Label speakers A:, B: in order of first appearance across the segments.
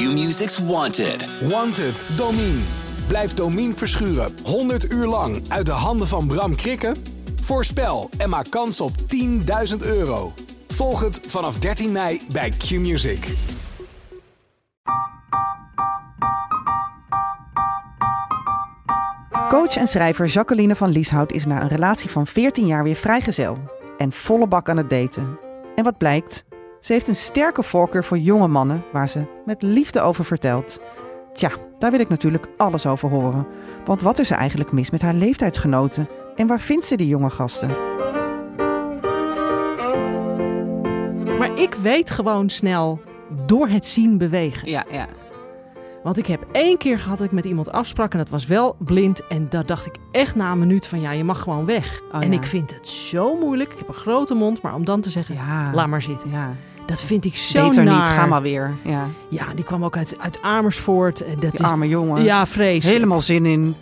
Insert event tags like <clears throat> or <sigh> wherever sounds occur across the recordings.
A: Q-Music's Wanted.
B: Wanted, Domine. Blijf Domine verschuren 100 uur lang uit de handen van Bram Krikken? Voorspel en maak kans op 10.000 euro. Volg het vanaf 13 mei bij Q-Music.
C: Coach en schrijver Jacqueline van Lieshout is na een relatie van 14 jaar weer vrijgezel. En volle bak aan het daten. En wat blijkt? Ze heeft een sterke voorkeur voor jonge mannen waar ze met liefde over vertelt. Tja, daar wil ik natuurlijk alles over horen. Want wat is er eigenlijk mis met haar leeftijdsgenoten? En waar vindt ze die jonge gasten?
D: Maar ik weet gewoon snel door het zien bewegen.
C: Ja, ja.
D: Want ik heb één keer gehad dat ik met iemand afsprak en dat was wel blind. En daar dacht ik echt na een minuut van ja, je mag gewoon weg.
C: Oh,
D: en
C: ja.
D: ik vind het zo moeilijk. Ik heb een grote mond, maar om dan te zeggen,
C: Ja.
D: laat maar zitten.
C: ja.
D: Dat vind ik zo
C: Beter
D: naar.
C: niet, ga maar weer. Ja.
D: Ja, die kwam ook uit, uit Amersfoort. Dat
C: Die
D: is,
C: arme jongen.
D: Ja, vreselijk.
C: Helemaal zin in.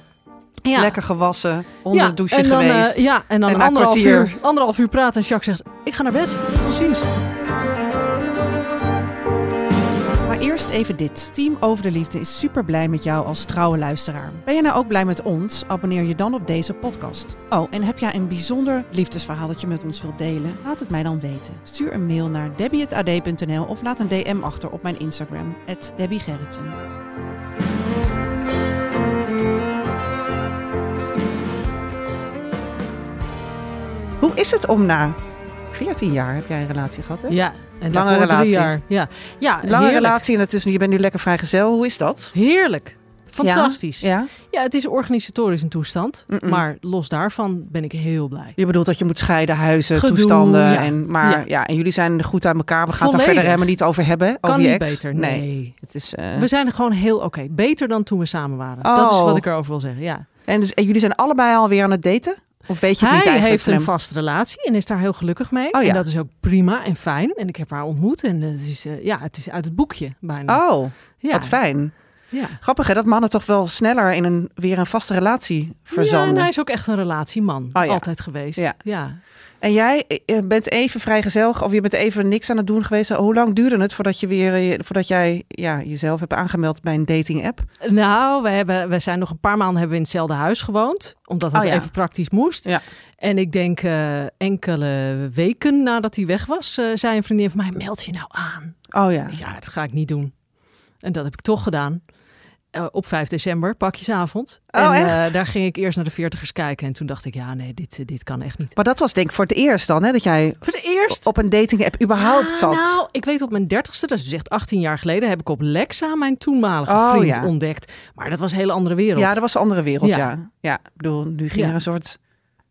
D: ja.
C: Lekker gewassen. Onder
D: ja,
C: de douche
D: en dan, eh,
C: geweest.
D: ja, en dan
C: En
D: anderhalf,
C: kwartier-
D: uur, anderhalf uur praten en Jacques zegt, ik ga naar bed. Tot ziens.
C: Even dit. Team Over de Liefde is super blij met jou als trouwe luisteraar. Ben je nou ook blij met ons? Abonneer je dan op deze podcast. Oh, en heb jij een bijzonder liefdesverhaal dat je met ons wilt delen? Laat het mij dan weten. Stuur een mail naar debbie.ad.nl of laat een DM achter op mijn Instagram, Debbie Gerritsen. Hoe is het om na 14 jaar heb jij een relatie gehad, hè?
D: Ja, en
C: Lange relatie.
D: drie jaar. Ja, ja
C: Lange
D: heerlijk.
C: relatie en het is, je bent nu lekker vrijgezel. Hoe is dat?
D: Heerlijk. Fantastisch. Ja?
C: Ja?
D: het is organisatorisch een toestand. Maar los daarvan ben ik heel blij.
C: Je bedoelt dat je moet scheiden, huizen,
D: Gedoe,
C: toestanden.
D: ja.
C: En, maar ja. En jullie zijn goed aan elkaar. We gaan het
D: Volledig.
C: verder helemaal niet over hebben.
D: Kan
C: over je
D: niet
C: ex.
D: beter. Nee.
C: Het is, eh,
D: We zijn er gewoon heel oké. Beter dan toen we samen waren. Dat is
C: Oh.
D: wat ik erover wil zeggen. Ja.
C: en, dus, en jullie zijn allebei alweer aan het daten? Of weet je het
D: Hij
C: niet eigenlijk?
D: heeft een vaste relatie en is daar heel gelukkig mee.
C: Oh ja.
D: En dat is ook prima en fijn. En ik heb haar ontmoet en het is, eh, ja, het is uit het boekje bijna.
C: Oh,
D: ja.
C: wat fijn.
D: Ja.
C: Grappig hè, dat mannen toch wel sneller in een, weer een vaste relatie
D: Ja,
C: verzanden.
D: en hij is ook echt een relatieman.
C: Oh ja.
D: Altijd geweest.
C: Ja.
D: ja.
C: En jij eh, bent even vrijgezel of je bent even niks aan het doen geweest. Hoe lang duurde het voordat, je weer, eh, voordat jij ja, jezelf hebt aangemeld bij een dating app?
D: Nou, we, hebben, we zijn nog een paar maanden hebben we in hetzelfde huis gewoond. Omdat het
C: Oh ja.
D: even praktisch moest.
C: Ja.
D: En ik denk eh, enkele weken nadat hij weg was, eh, zei een vriendin van mij, meld je nou aan.
C: Oh ja.
D: Ja, dat ga ik niet doen. En dat heb ik toch gedaan. Eh, op 5 december, pakjesavond.
C: Oh,
D: en eh, daar ging ik eerst naar de veertigers kijken. En toen dacht ik, ja nee, dit, eh, dit kan echt niet.
C: Maar dat was denk ik voor het eerst dan, hè, dat jij
D: Voor het eerst
C: op een dating app überhaupt
D: Ah,
C: zat.
D: Nou, ik weet op mijn dertigste, dat is dus echt 18 jaar geleden, heb ik op Lexa mijn toenmalige
C: Oh,
D: vriend
C: ja.
D: ontdekt. Maar dat was een hele andere wereld.
C: Ja, dat was een andere wereld, ja.
D: Ja.
C: Ik bedoel, nu ging er een soort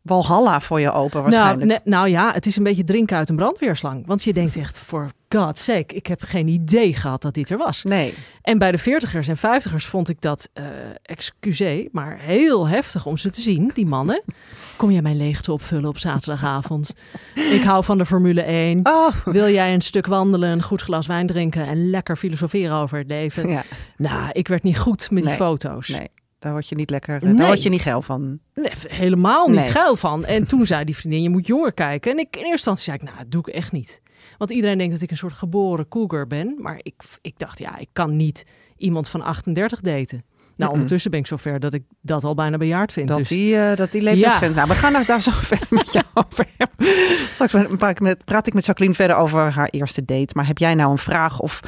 C: walhalla voor je open
D: nou,
C: waarschijnlijk.
D: ne- nou ja, het is een beetje drinken uit een brandweerslang. Want je denkt echt, voor God's sake, ik heb geen idee gehad dat dit er was.
C: Nee.
D: En bij de veertigers en vijftigers vond ik dat, excusez, maar heel heftig om ze te zien, die mannen. Kom jij mijn leegte opvullen op zaterdagavond? ik hou van de Formule 1.
C: Oh,
D: Wil jij een stuk wandelen, een goed glas wijn drinken en lekker filosoferen over het leven?
C: ja.
D: Nou, ik werd niet goed met die foto's.
C: Nee, daar word je niet lekker, eh,
D: Nee.
C: daar word je niet geil van.
D: Nee, helemaal niet
C: Nee.
D: geil van. En toen zei die vriendin, je moet jonger kijken. En ik, in eerste instantie zei ik, nou, dat doe ik echt niet. Want iedereen denkt dat ik een soort geboren cougar ben. Maar ik, ik dacht, ja, ik kan niet iemand van 38 daten. Nou, ondertussen ben ik zover dat ik dat al bijna bejaard vind.
C: Dat
D: dus
C: die, eh, dat die leeftijdsgrens...
D: Ja.
C: Nou, we gaan daar, daar zo <laughs> verder met jou over hebben. Straks praat ik, met, Jacqueline verder over haar eerste date. Maar heb jij nou een vraag of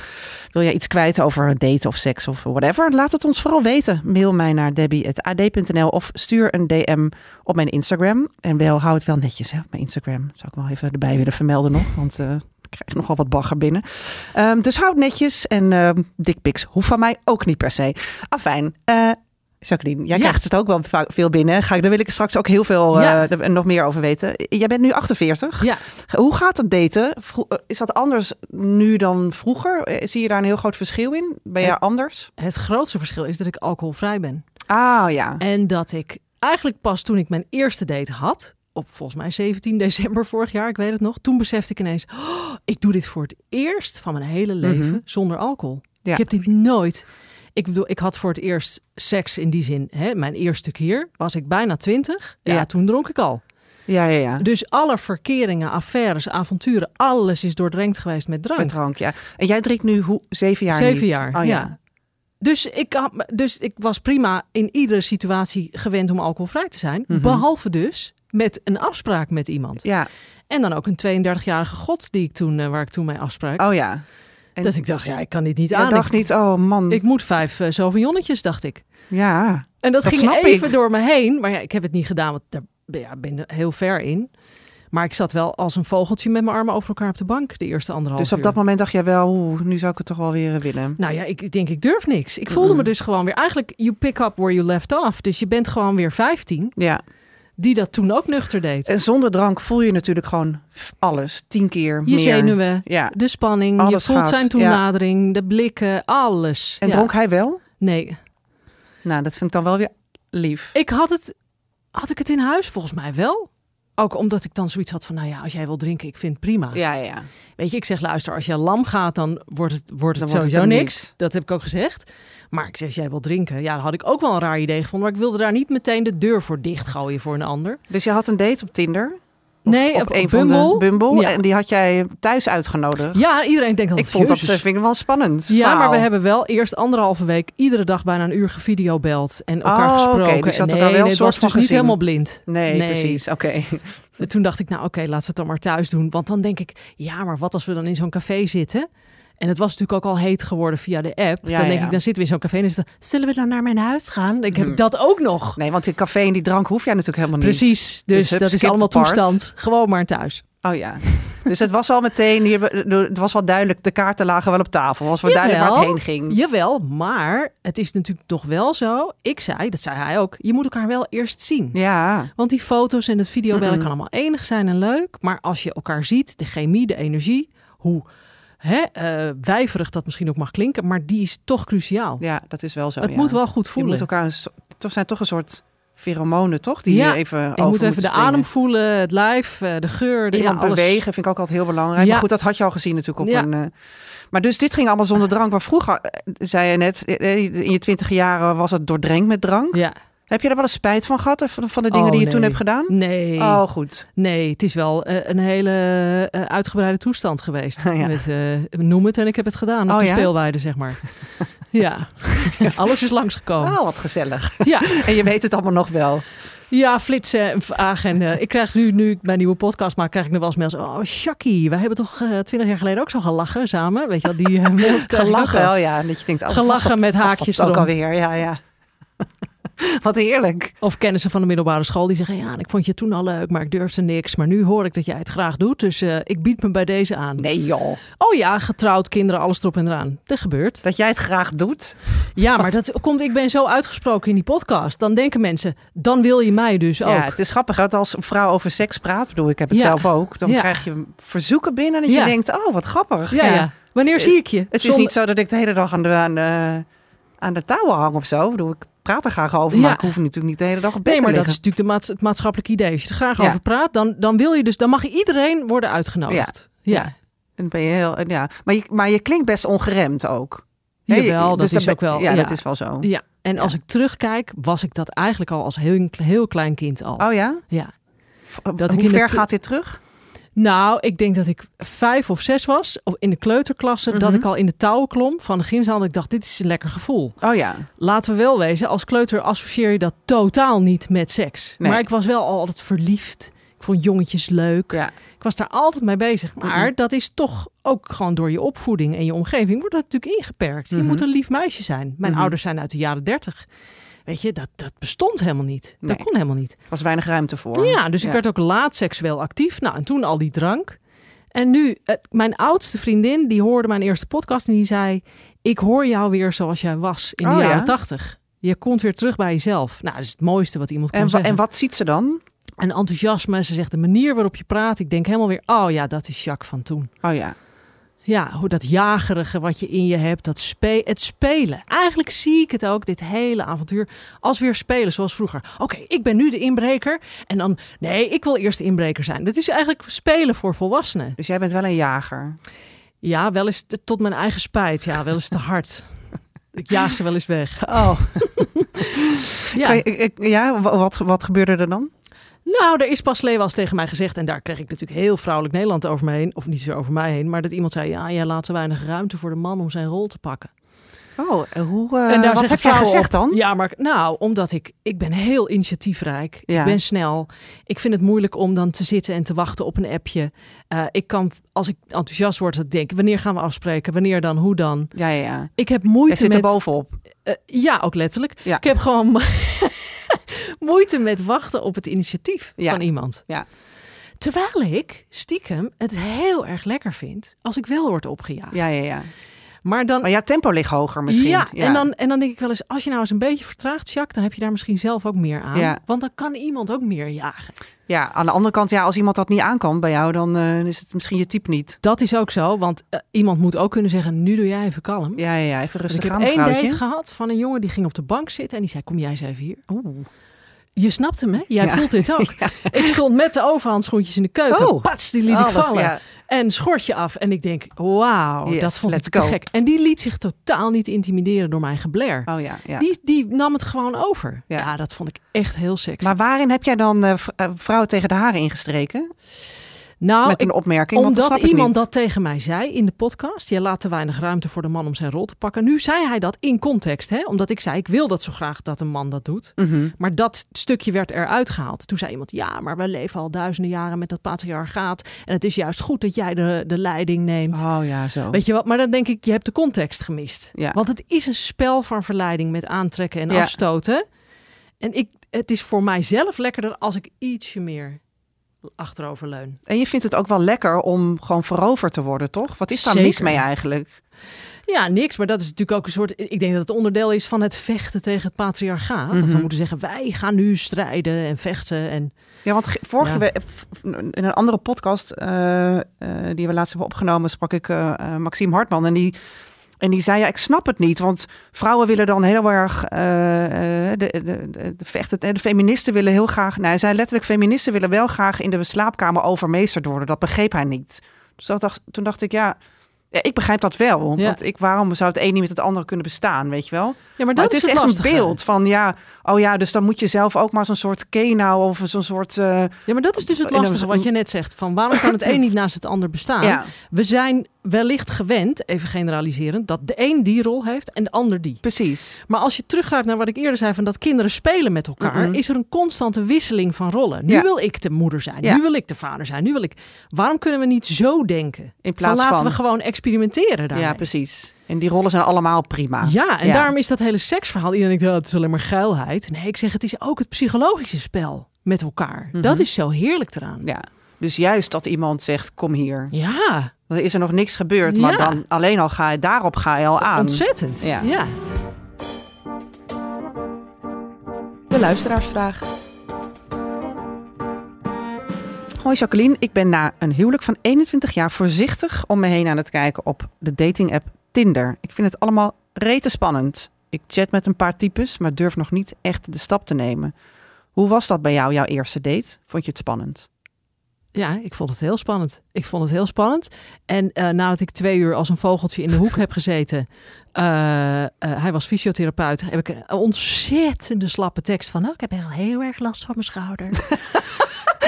C: wil jij iets kwijt over daten of seks of whatever? Laat het ons vooral weten. Mail mij naar debbie.ad.nl of stuur een DM op mijn Instagram. En wel, hou het wel netjes hè, op mijn Instagram. Zou ik wel even erbij willen vermelden nog, want... eh, krijg nogal wat bagger binnen. Ehm, dus houd netjes. En ehm dickpics hoeft van mij ook niet per se. Afijn. eh Jacqueline, jij
D: Ja.
C: krijgt het ook wel veel binnen. Ga ik, daar wil ik straks ook heel veel eh,
D: Ja.
C: er- nog meer over weten. Jij bent nu 48.
D: ja,
C: Hoe gaat het daten? Eh, Is dat anders nu dan vroeger? Eh, Zie je daar een heel groot verschil in? Ben jij
D: Eh,
C: anders?
D: het grootste verschil is dat ik alcoholvrij ben.
C: Ah ja.
D: En dat ik eigenlijk pas toen ik mijn eerste date had, op volgens mij 17 <laughs> december vorig jaar, ik weet het nog, toen besefte ik ineens, oh, ik doe dit voor het eerst van mijn hele leven
C: Mhm.
D: zonder alcohol.
C: Ja.
D: Ik heb dit nooit. Ik bedoel, ik had voor het eerst seks in die zin. Hè, mijn eerste keer was ik bijna 20. Ja.
C: Ja.
D: toen dronk ik al.
C: Ja, ja, ja.
D: Dus alle verkeringen, affaires, avonturen, alles is doordrenkt geweest met drank.
C: Met drank, ja. En jij drinkt nu hoe, zeven jaar
D: Zeven
C: niet?
D: jaar,
C: Oh,
D: ja. Dus ik, had, dus ik was prima in iedere situatie gewend om alcoholvrij te zijn.
C: Mhm.
D: Behalve dus met een afspraak met iemand.
C: Ja,
D: En dan ook een 32-jarige god die ik toen, eh, waar ik toen mee afsprak.
C: oh ja. En
D: dat ik dacht, ja, ik kan dit niet aan.
C: dacht
D: Ik,
C: niet, oh man.
D: ik moet vijf uh, sauvignonnetjes, dacht ik.
C: ja,
D: En dat,
C: Dat
D: ging even
C: ik.
D: door me heen. Maar ja, ik heb het niet gedaan, want daar ja, ben ik heel ver in. Maar ik zat wel als een vogeltje met mijn armen over elkaar op de bank de eerste anderhalf
C: dus op
D: uur.
C: dat moment dacht jij wel, nu zou ik het toch wel weer willen.
D: Nou ja, ik denk ik durf niks. Ik voelde me dus gewoon weer... Eigenlijk, you pick up where you left off. Dus je bent gewoon weer 15,
C: Ja,
D: die dat toen ook nuchter deed.
C: en zonder drank voel je natuurlijk gewoon alles. Tien keer
D: Je
C: meer.
D: zenuwen,
C: Ja.
D: de spanning, je voelt
C: gaat,
D: zijn
C: ja.
D: toenadering, de blikken, alles.
C: En
D: Ja.
C: dronk hij wel?
D: Nee.
C: Nou, dat vind ik dan wel weer lief.
D: Ik had het... Had ik het in huis? Volgens mij wel. Ook omdat ik dan zoiets had van, nou ja, als jij wil drinken, ik vind het prima.
C: Ja, ja.
D: Weet je, ik zeg, luister, als je lam gaat, dan wordt het, wordt het
C: Dan wordt het
D: sowieso niks.
C: niks.
D: Dat heb ik ook gezegd. Maar ik zeg, jij wil drinken, ja, dan had ik ook wel een raar idee gevonden. Maar ik wilde daar niet meteen de deur voor dichtgooien voor een ander.
C: Dus je had een date op Tinder? Of
D: nee,
C: op,
D: op,
C: een
D: Bumble.
C: van de Bumble.
D: Ja.
C: En die had jij thuis uitgenodigd.
D: Ja, iedereen denkt dat
C: ik vond dat
D: Jezus.
C: vind ik wel spannend.
D: Ja, maar we hebben wel eerst anderhalve week iedere dag bijna een uur gevideobeld en elkaar
C: Oh, oké,
D: gesproken.
C: dus je had er
D: nee,
C: wel
D: nee,
C: een
D: het was
C: soort
D: dus niet helemaal blind.
C: Nee,
D: Nee.
C: precies. Oké.
D: En Toen dacht ik, nou oké, laten we het dan maar thuis doen. Want dan denk ik, ja, maar wat als we dan in zo'n café zitten? En het was natuurlijk ook al heet geworden via de app.
C: Ja,
D: dan denk
C: ja.
D: ik, dan zitten we in zo'n café en is het, zullen we dan naar mijn huis gaan? Ik,
C: Mhm.
D: heb ik dat ook nog.
C: Nee, want die café en die drank hoef jij natuurlijk helemaal niet.
D: Precies, dus,
C: Dus hup,
D: dat is allemaal toestand. Gewoon maar thuis.
C: Oh ja. Dus het was wel meteen, hier, het was wel duidelijk, de kaarten lagen wel op tafel. Was wel duidelijk waar het heen ging.
D: Jawel, maar het is natuurlijk toch wel zo. Ik zei, dat zei hij ook, je moet elkaar wel eerst zien.
C: Ja,
D: Want die foto's en het videobellen kan allemaal enig zijn en leuk. Maar als je elkaar ziet, de chemie, de energie, hoe hè, eh, wijverig dat misschien ook mag klinken, maar die is toch cruciaal.
C: ja, dat is wel zo.
D: het
C: ja.
D: moet wel goed
C: Je
D: voelen.
C: moet elkaar, toch zijn toch een soort pheromonen, toch? Die
D: Ja,
C: je even
D: je moet even de
C: springen.
D: adem voelen, het lijf, eh, de geur, de ja, alles.
C: bewegen vind ik ook altijd heel belangrijk.
D: Ja.
C: Maar goed, dat had je al gezien natuurlijk op
D: Ja.
C: een... eh, maar dus dit ging allemaal zonder drank. Maar vroeger, zei je net, in je twintig jaren was het doordrenkt met drank.
D: Ja,
C: Heb je daar wel eens spijt van gehad, eh, van, de dingen
D: Oh,
C: die je
D: nee.
C: toen hebt gedaan?
D: nee.
C: Oh, goed.
D: Nee, het is wel eh, een hele eh, uitgebreide toestand geweest. <laughs>
C: Ja.
D: Met, noem het en ik heb het gedaan op
C: Oh,
D: de
C: ja?
D: speelweide, zeg maar. <laughs> ja, alles is langsgekomen.
C: Oh, wat gezellig.
D: Ja.
C: En je weet het allemaal nog wel.
D: Ja, flitsen eh, ik krijg nu, nu ik mijn nieuwe podcast maak, krijg ik nog wel eens mails. Oh, Shaki, wij hebben toch twintig jaar geleden ook zo gelachen samen? Weet je wel, die mails ook
C: Gelachen,
D: wel,
C: ja. Dat je denkt, oh,
D: Gelachen met haakjes
C: ook
D: erom.
C: alweer, ja, ja. <laughs> wat heerlijk.
D: Of kennissen van de middelbare school die zeggen... ja, ik vond je toen al leuk, maar ik durfde niks. Maar nu hoor ik dat jij het graag doet, dus eh, ik bied me bij deze aan.
C: Nee joh,
D: Oh ja, getrouwd, kinderen, alles erop en eraan. Dat gebeurt.
C: dat jij het graag doet.
D: Ja, maar dat komt, ik ben zo uitgesproken in die podcast. Dan denken mensen, dan wil je mij dus ook.
C: Ja, het is grappig dat als een vrouw over seks praat, bedoel, ik heb het
D: Ja.
C: zelf ook, dan
D: Ja.
C: krijg je verzoeken binnen dat
D: Ja.
C: je denkt, oh, wat grappig.
D: ja. Wanneer zie ik je?
C: Het is niet zo dat ik de hele dag aan de, aan de, aan de touwen hang of zo. Ik bedoel, ik praat er graag over,
D: Ja.
C: maar ik hoef natuurlijk niet de hele dag op bed
D: Nee, maar dat is natuurlijk de maats- het maatschappelijk idee. Als je er graag
C: Ja.
D: over praat, dan, dan wil je dus, dan mag iedereen worden uitgenodigd. Ja,
C: Ja. Dan ben je heel, ja. Maar, je, maar je klinkt best ongeremd ook.
D: Jawel, dat
C: dus
D: is
C: dan
D: ook wel.
C: Ja, dat is wel zo.
D: Ja, en als ik terugkijk, was ik dat eigenlijk al als heel, heel klein kind al.
C: Oh ja?
D: Ja. Dat ik
C: Hoe
D: in de
C: ver gaat dit terug?
D: Nou, ik denk dat ik vijf of zes was, in de kleuterklasse, dat
C: Mhm.
D: ik al in de touwen klom van de gymzaal. Dat ik dacht, dit is een lekker gevoel.
C: Oh ja.
D: Laten we wel wezen, als kleuter associeer je dat totaal niet met seks.
C: Nee.
D: Maar ik was wel al altijd verliefd. Ik vond jongetjes leuk.
C: ja.
D: Ik was daar altijd mee bezig. Maar
C: Mhm.
D: dat is toch ook gewoon door je opvoeding en je omgeving wordt dat natuurlijk ingeperkt. Je
C: Mhm.
D: moet een lief meisje zijn. Mijn ouders zijn uit de jaren dertig. Weet je, dat, dat bestond helemaal niet.
C: Nee.
D: Dat kon helemaal niet.
C: Er was weinig ruimte voor.
D: Ja, dus ik
C: Ja.
D: werd ook laat seksueel actief. Nou, en toen al die drank. En nu, mijn oudste vriendin, die hoorde mijn eerste podcast en die zei... Ik hoor jou weer zoals jij was in de
C: Oh, ja?
D: jaren tachtig. Je komt weer terug bij jezelf. Nou, dat is het mooiste wat iemand kan
C: En,
D: zeggen.
C: en wat ziet ze dan?
D: En enthousiasme. Ze zegt de manier waarop je praat. Ik denk helemaal weer, oh ja, dat is Jacques van toen.
C: Oh ja.
D: Ja, hoe dat jagerige wat je in je hebt, dat spe het spelen. Eigenlijk zie ik het ook, dit hele avontuur, als weer spelen zoals vroeger. Oké, ik ben nu de inbreker en dan, nee, ik wil eerst de inbreker zijn. Dat is eigenlijk spelen voor volwassenen.
C: Dus jij bent wel een jager.
D: Ja, wel eens te- tot mijn eigen spijt. Ja, wel eens te hard. Ik jaag ze wel eens weg.
C: Oh.
D: Ja.
C: Je- ja, wa- wat, wat gebeurde er dan?
D: Nou, er is pas eens tegen mij gezegd, en daar kreeg ik natuurlijk heel vrouwelijk Nederland over me heen, of niet zo over mij heen, maar dat iemand zei, ja, jij laat te weinig ruimte voor de man om zijn rol te pakken.
C: Oh, en hoe, eh,
D: en daar
C: wat heb jij
D: vrouwen
C: gezegd
D: op-
C: dan?
D: Ja, maar nou, omdat ik, ik ben heel initiatiefrijk.
C: Ja.
D: Ik ben snel. Ik vind het moeilijk om dan te zitten en te wachten op een appje. Eh, ik kan, als ik enthousiast word, dat denk wanneer gaan we afspreken? Wanneer dan? Hoe dan?
C: Ja, ja, ja.
D: Ik heb
C: Jij
D: moeite
C: zit er
D: met...
C: bovenop.
D: Eh, ja, ook letterlijk.
C: Ja.
D: Ik heb gewoon <laughs> moeite met wachten op het initiatief
C: Ja.
D: van iemand.
C: Ja.
D: Terwijl ik stiekem het heel erg lekker vind als ik wel word opgejaagd.
C: Ja, ja, ja.
D: Maar dan
C: Maar ja, tempo ligt hoger misschien.
D: ja, En, dan, en dan denk ik wel eens, als je nou eens een beetje vertraagt, Jacques, dan heb je daar misschien zelf ook meer aan.
C: Ja.
D: Want dan kan iemand ook meer jagen.
C: Ja, aan de andere kant, ja, als iemand dat niet aankan bij jou, dan eh, is het misschien je type niet.
D: Dat is ook zo, want eh, iemand moet ook kunnen zeggen, nu doe jij even kalm.
C: Ja, ja, ja. Even rustig
D: ik heb
C: aan,
D: één date gehad van een jongen die ging op de bank zitten en die zei, kom jij eens even hier.
C: Oeh.
D: Je snapt hem, hè? Jij
C: Ja.
D: voelt dit <laughs> ook. Ik stond met de overhandschoentjes in de keuken.
C: Oh.
D: Pats, die liet
C: Alles,
D: ik vallen.
C: ja.
D: En schortje af. En ik denk, wauw,
C: Yes,
D: dat vond ik te
C: go.
D: gek. En die liet zich totaal niet intimideren door mijn gebler.
C: Oh ja, ja.
D: Die, die nam het gewoon over.
C: Ja.
D: Ja. dat vond ik echt heel sexy.
C: Maar waarin heb jij dan eh, v- eh, vrouwen tegen de haren ingestreken?
D: Nou,
C: Met
D: ik-
C: een opmerking? Want dat
D: Omdat
C: ik
D: iemand dat tegen mij zei in de podcast. Je laat te weinig ruimte voor de man om zijn rol te pakken. Nu zei hij dat in context. Hè? Omdat ik zei, ik wil dat zo graag dat een man dat doet.
C: Mhm.
D: Maar dat stukje werd eruit gehaald. Toen zei iemand, ja, maar we leven al duizenden jaren met dat patriarchaat. En het is juist goed dat jij de, de leiding neemt.
C: Oh ja, zo.
D: Weet je wat? Maar dan denk ik, je hebt de context gemist.
C: Ja.
D: Want het is een spel van verleiding met aantrekken en
C: Ja.
D: afstoten. En ik, het is voor mijzelf lekkerder als ik ietsje meer achterover leun.
C: En je vindt het ook wel lekker om gewoon veroverd te worden, toch? Wat is daar mis mee eigenlijk?
D: Ja, niks. Maar dat is natuurlijk ook een soort. Ik denk dat het onderdeel is van het vechten tegen het patriarchaat.
C: Mhm.
D: Dat we moeten zeggen: wij gaan nu strijden en vechten. En
C: Ja, want ge- vorige
D: Ja.
C: week in een andere podcast eh, eh, die we laatst hebben opgenomen, sprak ik eh, Maxime Hartman en die en die zei ja, ik snap het niet, want vrouwen willen dan heel erg eh, eh, de, de, de, de vechten, de feministen willen heel graag, nou, hij zei letterlijk feministen willen wel graag in de slaapkamer overmeesterd worden. Dat begreep hij niet. Dus dat dacht, toen dacht ik ja. Ja, ik begrijp dat wel.
D: Ja.
C: Want ik, waarom zou het een niet met het andere kunnen bestaan, weet je wel?
D: ja, maar
C: Maar
D: dat
C: het is, echt
D: lastige.
C: een beeld van ja, oh ja, dus dan moet je zelf ook maar zo'n soort kenau of zo'n soort. eh,
D: Ja, maar dat is dus het lastige wat je net zegt. Van waarom kan het een <clears throat> niet naast het ander bestaan? We zijn wellicht gewend, even generaliserend, dat de een die rol heeft en de ander die.
C: precies.
D: Maar als je teruggrijpt naar wat ik eerder zei, van dat kinderen spelen met elkaar,
C: Mhm.
D: is er een constante wisseling van rollen. Nu
C: Ja.
D: wil ik de moeder zijn,
C: Ja.
D: nu wil ik de vader zijn, nu wil ik. Waarom kunnen we niet zo denken?
C: In plaats
D: van laten
C: van-
D: we gewoon experimenteren daarmee.
C: Ja, precies. En die rollen zijn allemaal prima.
D: Ja, en
C: Ja.
D: daarom is dat hele seksverhaal. Iedereen denkt, oh, het is alleen maar geilheid. Nee, ik zeg, het is ook het psychologische spel met elkaar.
C: Mhm.
D: Dat is zo heerlijk eraan.
C: Ja. Dus juist dat iemand zegt, kom hier.
D: Ja,
C: Dan is er nog niks gebeurd, maar
D: Ja.
C: dan alleen al ga je, daarop ga je al aan.
D: ontzettend.
C: Ja.
D: ja.
A: De luisteraarsvraag.
C: Hoi Jacqueline, ik ben na een huwelijk van 21 jaar voorzichtig om me heen aan het kijken op de dating app Tinder. Ik vind het allemaal rete spannend. Ik chat met een paar types, maar durf nog niet echt de stap te nemen. Hoe was dat bij jou, jouw eerste date? Vond je het spannend?
D: Ja, ik vond het heel spannend. Ik vond het heel spannend. En eh, nadat ik twee uur als een vogeltje in de hoek heb gezeten, eh, eh, hij was fysiotherapeut, heb ik een ontzettende slappe tekst van, oh, ik heb heel, heel erg last van mijn schouder. <laughs>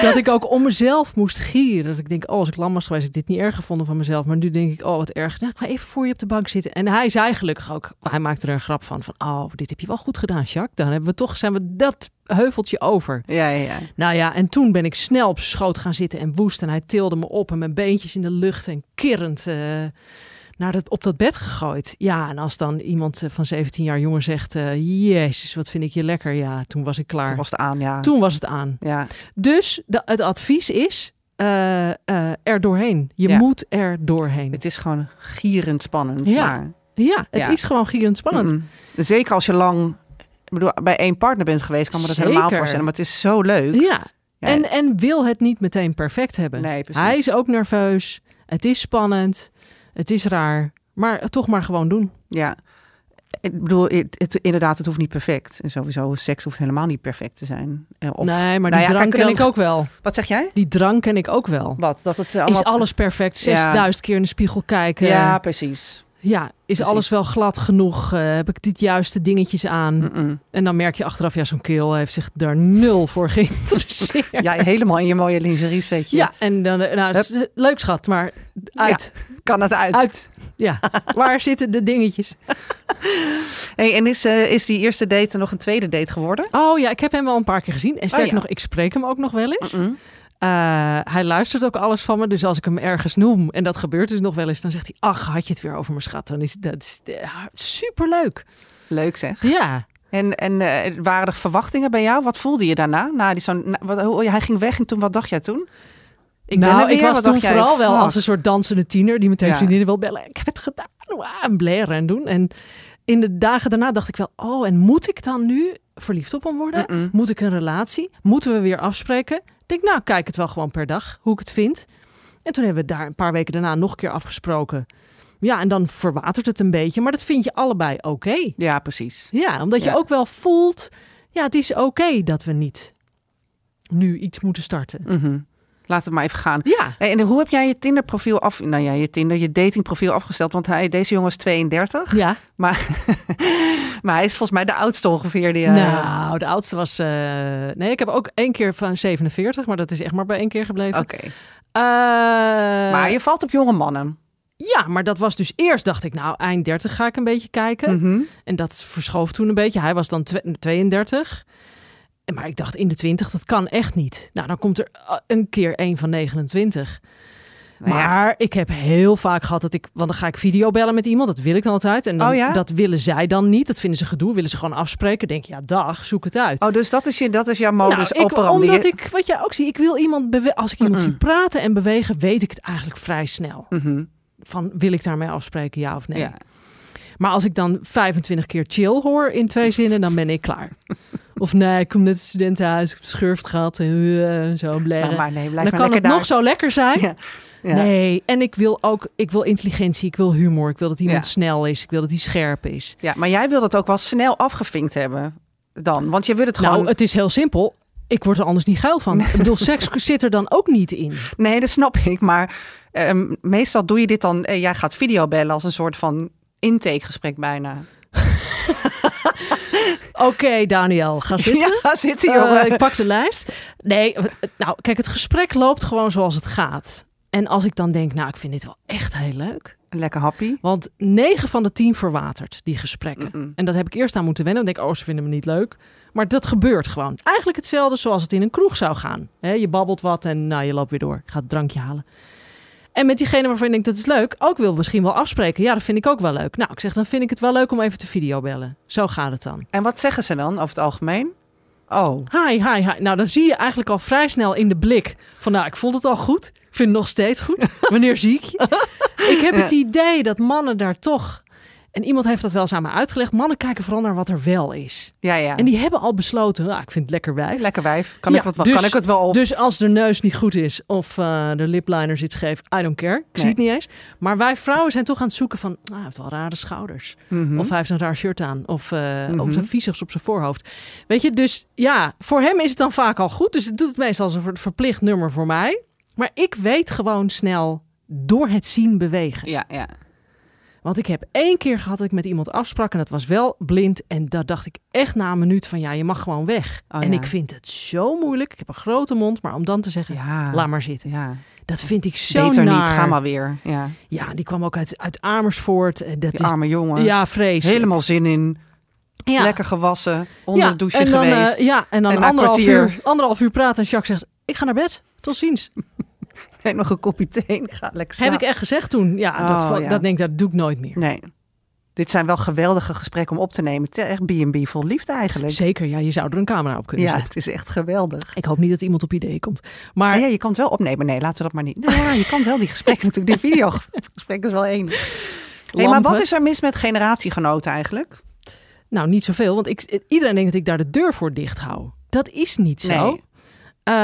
D: dat ik ook om mezelf moest gieren. Dat ik denk, oh, als ik lam was geweest, had ik dit niet erg gevonden van mezelf. Maar nu denk ik, oh, wat erg. Nou, ik ga even voor je op de bank zitten. En hij zei gelukkig ook, hij maakte er een grap van, van, oh, dit heb je wel goed gedaan, Jacques. Dan hebben we toch, zijn we dat heuveltje over.
C: Ja, ja, ja.
D: Nou ja, en toen ben ik snel op zijn schoot gaan zitten en woest. En hij tilde me op en mijn beentjes in de lucht en kirrend eh, naar dat, op dat bed gegooid. Ja, en als dan iemand eh, van 17 jaar jonger zegt... eh, Jezus, wat vind ik je lekker. Ja, toen was ik klaar.
C: Toen was het aan, ja.
D: Toen was het aan.
C: Ja,
D: Dus de, het advies is eh, er doorheen. Je
C: Ja.
D: moet er doorheen.
C: het is gewoon gierend spannend.
D: Ja.
C: maar-
D: Ja, het
C: Ja.
D: is gewoon gierend spannend.
C: Zeker als je lang bedoel, bij één partner bent geweest, kan me dat helemaal
D: Zeker.
C: voorstellen. Maar het is zo leuk.
D: Ja.
C: Ja.
D: En, en wil het niet meteen perfect hebben.
C: Nee, precies.
D: Hij is ook nerveus. Het is spannend. Het is raar. Maar toch maar gewoon doen.
C: Ja. Ik bedoel, het, het- inderdaad, het hoeft niet perfect. En sowieso, seks hoeft helemaal niet perfect te zijn. Eh, Of,
D: nee, maar
C: nou
D: die
C: ja,
D: drang
C: kijk,
D: ken ik ook wel.
C: Wat zeg jij?
D: Die drang ken ik ook wel.
C: Wat? Dat het eh,
D: Is alles perfect?
C: Ja.
D: 6000 keer in de spiegel kijken.
C: Ja, precies.
D: Ja, is
C: Precies.
D: alles wel glad genoeg? Eh, heb ik dit juiste dingetjes aan? En dan merk je achteraf, ja, zo'n kerel heeft zich daar nul voor geïnteresseerd.
C: Ja, helemaal in je mooie lingerie setje.
D: Ja, en dan, eh, nou, eh, leuk schat, maar uit.
C: Kan het uit.
D: Uit. Ja, waar zitten de dingetjes? <laughs>
C: Hey, en is, is die eerste date nog een tweede date geworden?
D: Oh ja, ik heb hem wel een paar keer gezien. En sterker
C: ja.
D: nog, ik spreek hem ook nog wel eens. Eh, hij luistert ook alles van me. Dus als ik hem ergens noem, en dat gebeurt dus nog wel eens, dan zegt hij: Ach, had je het weer over mijn schat? Dan is dat is, eh, superleuk.
C: Leuk zeg.
D: Ja.
C: En, en eh, waren er verwachtingen bij jou? Wat voelde je daarna? Na die zo'n, na- wat, hoe- hij ging weg en toen, wat dacht jij toen? Ik
D: nou,
C: er weer.
D: ik was toen
C: jij?
D: vooral wel
C: Fuck.
D: als een soort dansende tiener die meteen
C: Ja.
D: vriendinnen wil bellen. Ik heb het gedaan. En blaren en doen. En in de dagen daarna dacht ik wel, oh, en moet ik dan nu verliefd op hem worden? Moet ik een relatie? Moeten we weer afspreken? Ik denk, nou, kijk het wel gewoon per dag, hoe ik het vind. En toen hebben we daar een paar weken daarna nog een keer afgesproken. Ja, en dan verwatert het een beetje. Maar dat vind je allebei oké.
C: Ja, precies.
D: Ja, omdat je ook wel voelt, ja, het is oké dat we niet nu iets moeten starten.
C: Mhm. Laat het maar even gaan.
D: Ja,
C: en hoe heb jij je Tinder profiel af, nou ja, je Tinder, je dating profiel afgesteld? Want hij, deze jongen is 32,
D: ja.
C: maar, <laughs> maar hij is volgens mij de oudste ongeveer. Die, eh,
D: Nou, de oudste was. eh, nee, ik heb ook één keer van 47, maar dat is echt maar bij één keer gebleven.
C: Oké.
D: Eh,
C: maar je valt op jonge mannen.
D: Ja, maar dat was dus eerst, dacht ik, nou, eind 30 ga ik een beetje kijken.
C: Mhm.
D: En dat verschoof toen een beetje. Hij was dan twe- 32. Maar ik dacht, in de 20, dat kan echt niet. Nou, dan komt er eh, een keer één van 29.
C: Nou ja.
D: Maar ik heb heel vaak gehad dat ik, want dan ga ik videobellen met iemand, dat wil ik dan altijd. En dan,
C: Oh ja?
D: dat willen zij dan niet. Dat vinden ze gedoe, willen ze gewoon afspreken. Denk je, ja, dag, zoek het uit.
C: Oh, dus dat is, je, dat is jouw modus
D: Nou, ik,
C: operandi.
D: omdat ik, wat jij ook ziet, ik wil iemand als ik iemand zie praten en bewegen, weet ik het eigenlijk vrij snel.
C: Mhm.
D: Van wil ik daarmee afspreken, ja of nee?
C: Ja.
D: Maar als ik dan 25 keer chill hoor in twee zinnen, dan ben ik klaar. Of nee, ik kom net het studentenhuis, ik heb schurft gehad en eh, zo blaren.
C: Nou, maar nee,
D: dan kan het
C: daar.
D: nog zo lekker zijn.
C: Ja. Ja.
D: Nee, en ik wil ook, ik wil intelligentie, ik wil humor, ik wil dat iemand
C: Ja.
D: snel is, ik wil dat hij scherp is.
C: Ja, maar jij wil dat ook wel snel afgevinkt hebben dan. Want je wil het gewoon...
D: Nou, het is heel simpel. Ik word er anders niet geil van. Ik bedoel, <laughs> seks zit er dan ook niet in.
C: Nee, dat snap ik. Maar ehm, meestal doe je dit dan... eh, jij gaat videobellen als een soort van intakegesprek bijna. <laughs>
D: Oké, Daniel, ga <laughs> zitten.
C: Ja, zit hier,
D: Eh,
C: jongen.
D: ik pak de lijst. Nee, w- nou, kijk, het gesprek loopt gewoon zoals het gaat. En als ik dan denk, nou, ik vind dit wel echt heel leuk.
C: Lekker happy.
D: Want 9 van de 10 verwatert, die gesprekken. En dat heb ik eerst aan moeten wennen. Dan denk ik, oh, ze vinden me niet leuk. Maar dat gebeurt gewoon. Eigenlijk hetzelfde zoals het in een kroeg zou gaan. Je babbelt wat en nou, je loopt weer door. Je gaat het drankje halen. En met diegene waarvan je denkt, dat is leuk. Ook wil misschien wel afspreken. Ja, dat vind ik ook wel leuk. Nou, ik zeg, dan vind ik het wel leuk om even te videobellen. Zo gaat het dan.
C: En wat zeggen ze dan over het algemeen? Oh,
D: Hi, hi, hi. Nou, dan zie je eigenlijk al vrij snel in de blik van, nou, ik vond het al goed. Ik vind het nog steeds goed. <laughs> Wanneer zie ik je? <laughs> ik heb het idee dat mannen daar toch... En iemand heeft dat wel eens aan me uitgelegd. Mannen kijken vooral naar wat er wel is.
C: ja, ja.
D: En die hebben al besloten, nou, ik vind het lekker wijf.
C: Lekker wijf. Kan,
D: Ja,
C: ik, wat,
D: dus-
C: kan ik het wel op?
D: Dus als de neus niet goed is of eh, de lipliner zit scheef, I don't care. Ik zie het niet eens. Maar wij vrouwen zijn toch aan het zoeken van, ah, hij heeft wel rare schouders.
C: Mhm.
D: Of hij heeft een raar shirt aan. Of,
C: Mhm.
D: of zijn viezigs op zijn voorhoofd. Weet je, dus ja, voor hem is het dan vaak al goed. Dus het doet het meestal als een ver- verplicht nummer voor mij. Maar ik weet gewoon snel door het zien bewegen.
C: Ja, ja.
D: Want ik heb één keer gehad dat ik met iemand afsprak en dat was wel blind. En daar dacht ik echt na een minuut van ja, je mag gewoon weg.
C: Oh,
D: en
C: ja.
D: ik vind het zo moeilijk. Ik heb een grote mond, maar om dan te zeggen,
C: ja.
D: laat maar zitten.
C: Ja.
D: Dat vind ik zo
C: Beter
D: naar.
C: niet, ga maar weer. Ja,
D: Ja, die kwam ook uit, uit Amersfoort. Dat
C: die
D: is,
C: arme jongen.
D: ja, vreselijk.
C: Helemaal zin in.
D: ja.
C: Lekker gewassen. Onder de douche
D: en dan, eh,
C: geweest.
D: ja, en dan
C: En
D: anderhalf,
C: kwartier-
D: uur, anderhalf uur praten en Jacques zegt, ik ga naar bed. Tot ziens.
C: En nog een kopje thee. Ga lekker
D: Heb ik echt gezegd toen. Ja,
C: Oh,
D: dat,
C: ja.
D: dat denk ik, dat doe ik nooit meer.
C: Nee. Dit zijn wel geweldige gesprekken om op te nemen. Het is echt B&B vol liefde eigenlijk.
D: Zeker, ja, je zou er een camera op kunnen
C: Ja,
D: zetten.
C: het is echt geweldig.
D: Ik hoop niet dat iemand op idee komt. Maar
C: ja, je kan het wel opnemen. Nee, laten we dat maar niet. Nou ja, je kan wel die gesprekken natuurlijk. Die videogesprek <laughs> is wel één. Hey, maar wat is er mis met generatiegenoten eigenlijk?
D: Nou, niet zoveel, want ik, iedereen denkt dat ik daar de deur voor dicht hou. Dat is niet zo.
C: Nee.
D: Eh,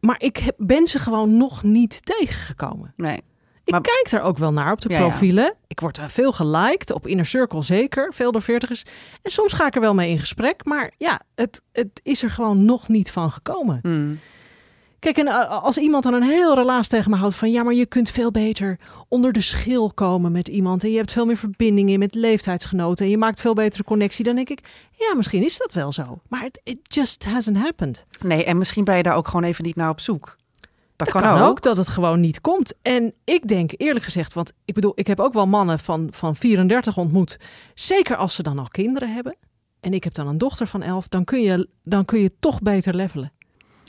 D: maar ik heb, ben ze gewoon nog niet tegengekomen.
C: Nee.
D: Ik kijk er ook wel naar op de
C: Ja, ja.
D: profielen. Ik word er veel geliked, op Inner Circle zeker, veel door veertigers. En soms ga ik er wel mee in gesprek, maar ja, het, het is er gewoon nog niet van gekomen.
C: Hmm.
D: Kijk, en eh, als iemand dan een heel relaas tegen me houdt van ja, maar je kunt veel beter onder de schil komen met iemand en je hebt veel meer verbindingen met leeftijdsgenoten en je maakt veel betere connectie, dan denk ik, ja, misschien is dat wel zo. Maar it, it just hasn't happened.
C: Nee, en misschien ben je daar ook gewoon even niet naar op zoek. Dat,
D: Dat
C: kan, ook.
D: dat het gewoon niet komt. En ik denk eerlijk gezegd, want ik bedoel, ik heb ook wel mannen van, van 34 ontmoet. Zeker als ze dan al kinderen hebben. En ik heb dan een dochter van 11, dan kun je, dan kun je toch beter levelen.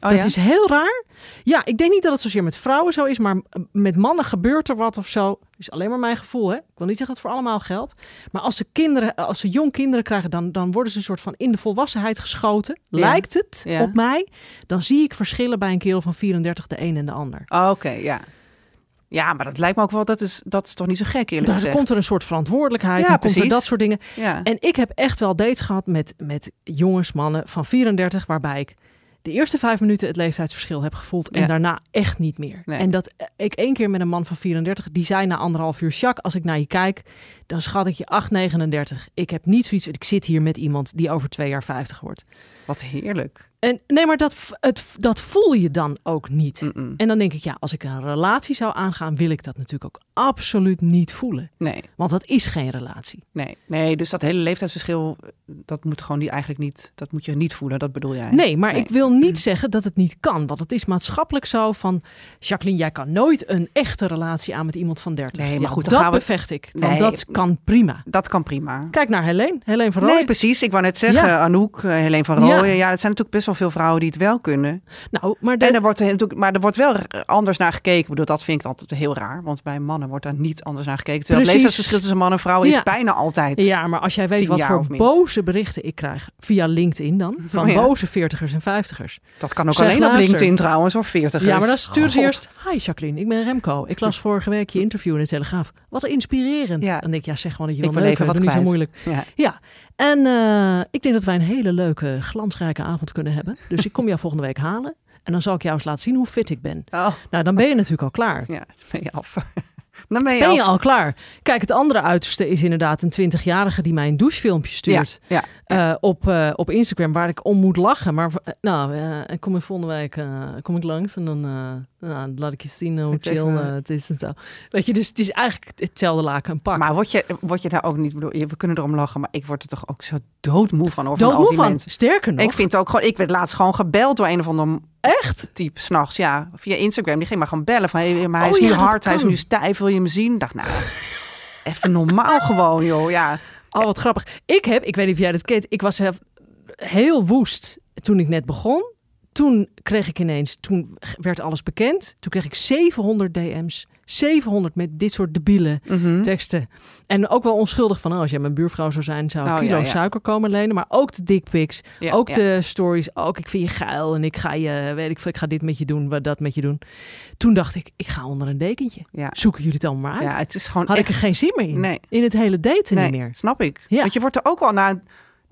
C: Oh,
D: dat
C: ja?
D: is heel raar. Ja, ik denk niet dat het zozeer met vrouwen zo is, maar met mannen gebeurt er wat of zo. is alleen maar mijn gevoel, hè. Ik wil niet zeggen dat het voor allemaal geldt. Maar als ze kinderen, als ze jong kinderen krijgen, dan, dan worden ze een soort van in de volwassenheid geschoten.
C: Ja.
D: Lijkt het
C: Ja.
D: op mij. Dan zie ik verschillen bij een kerel van 34, de een en de ander.
C: Oh, Oké, ja. Ja, maar dat lijkt me ook wel, dat is, dat is toch niet zo gek eerlijk
D: Dan
C: gezegd.
D: komt er een soort verantwoordelijkheid
C: Ja,
D: en komt er dat soort dingen.
C: Ja.
D: En ik heb echt wel dates gehad met, met jongens, mannen van 34, waarbij ik de eerste vijf minuten het leeftijdsverschil heb gevoeld en
C: Ja.
D: daarna echt niet meer.
C: Nee.
D: En dat eh, ik één keer met een man van 34, die zei na anderhalf uur, Jacques, als ik naar je kijk, dan schat ik je 8,39. Ik heb niet zoiets, ik zit hier met iemand die over twee jaar 50 wordt.
C: Wat heerlijk.
D: En nee, maar dat, het, dat voel je dan ook niet. En dan denk ik, ja, als ik een relatie zou aangaan, wil ik dat natuurlijk ook absoluut niet voelen.
C: Nee,
D: Want dat is geen relatie.
C: nee, nee. Dus dat hele leeftijdsverschil, dat moet gewoon niet, eigenlijk niet, dat moet je niet voelen. Dat bedoel jij?
D: Nee, maar
C: Nee.
D: ik wil niet zeggen dat het niet kan. Want het is maatschappelijk zo van... Jacqueline, jij kan nooit een echte relatie aan met iemand van 30.
C: Nee, maar
D: Ja,
C: goed,
D: dat
C: we-
D: bevecht ik. Want
C: Nee.
D: dat kan prima.
C: Dat kan prima.
D: Kijk naar Helene. Helene van Rooij.
C: Nee, precies. Ik wou net zeggen,
D: Ja.
C: Anouk, eh, Helene van
D: Ja.
C: Rooyen. Ja. dat zijn natuurlijk best wel veel vrouwen die het wel kunnen.
D: Nou, maar de-
C: En er wordt natuurlijk, maar er wordt wel anders naar gekeken. Ik bedoel, dat vind ik altijd heel raar. Want bij mannen wordt daar niet anders naar gekeken. Terwijl het
D: Precies.
C: leeftijdsverschil tussen man en vrouw is
D: Ja.
C: bijna altijd.
D: ja, maar als jij weet wat voor boze berichten ik krijg... via LinkedIn dan, <laughs> van
C: Oh ja.
D: boze veertigers en vijftigers.
C: Dat kan ook
D: Zeg,
C: alleen op. LinkedIn trouwens, of 40.
D: Ja, maar dan sturen ze
C: God.
D: eerst... Hi Jacqueline, ik ben Remco. Ik las <laughs> vorige week je interview in de Telegraaf. Wat inspirerend.
C: Ja.
D: Dan denk ik, ja, zeg gewoon dat je
C: Ik
D: wil
C: wil even
D: neuken.
C: wat
D: niet zo moeilijk.
C: Ja.
D: Ja, en eh, ik denk dat wij een hele leuke, glansrijke avond kunnen hebben. Dus ik kom jou volgende week halen. En dan zal ik jou eens laten zien hoe fit ik ben.
C: Oh,
D: Nou, dan ben je natuurlijk al klaar.
C: ja, ben je af. Dan ben je,
D: Ben
C: af.
D: je al klaar? Kijk, het andere uiterste is inderdaad een 20-jarige die mij een douchefilmpje stuurt.
C: Ja,
D: eh, op, eh, op Instagram, waar ik om moet lachen. Maar eh, nou, ik kom week eh, kom ik langs en dan, nou, dan laat ik je zien hoe <laughs>
C: Het
D: chill het is en zo. Weet je, dus het is eigenlijk hetzelfde laken een pak.
C: Maar word je, word je daar ook niet... bedoel, We kunnen erom lachen, maar ik word er toch ook zo doodmoe van. Over al
D: Doodmoe van. Sterker nog,
C: Ik vind ook gewoon... Ik werd laatst gewoon gebeld door een of ander
D: echt?
C: type s'nachts. Ja, via Instagram. Die ging maar gewoon bellen van... Hey, maar hij
D: Oh
C: is nu
D: ja, dat
C: hard, hij is nu stijf. Wil je me zien? Ik dacht, nou... <laughs> Even normaal gewoon, joh. Ja.
D: Oh, wat grappig. Ik heb, ik weet niet of jij dat kent, ik was heel woest toen ik net begon. Toen kreeg ik ineens, toen werd alles bekend. Toen kreeg ik 700 DM's. 700 met dit soort debiele
C: Mhm.
D: teksten. En ook wel onschuldig van, oh, als jij mijn buurvrouw zou zijn, zou ik
C: Oh,
D: kilo
C: ja, ja.
D: suiker komen lenen. Maar ook de dickpics,
C: Ja,
D: ook de stories. Ook ik vind je geil en ik ga je, weet ik veel, ik ga dit met je doen, wat dat met je doen. Toen dacht ik, ik ga onder een dekentje.
C: Ja.
D: Zoeken jullie het allemaal maar uit.
C: ja, het is gewoon
D: Had
C: echt...
D: ik er geen zin meer in.
C: Nee.
D: In het hele daten
C: nee,
D: niet meer.
C: snap ik.
D: Ja.
C: Want je wordt er ook wel na...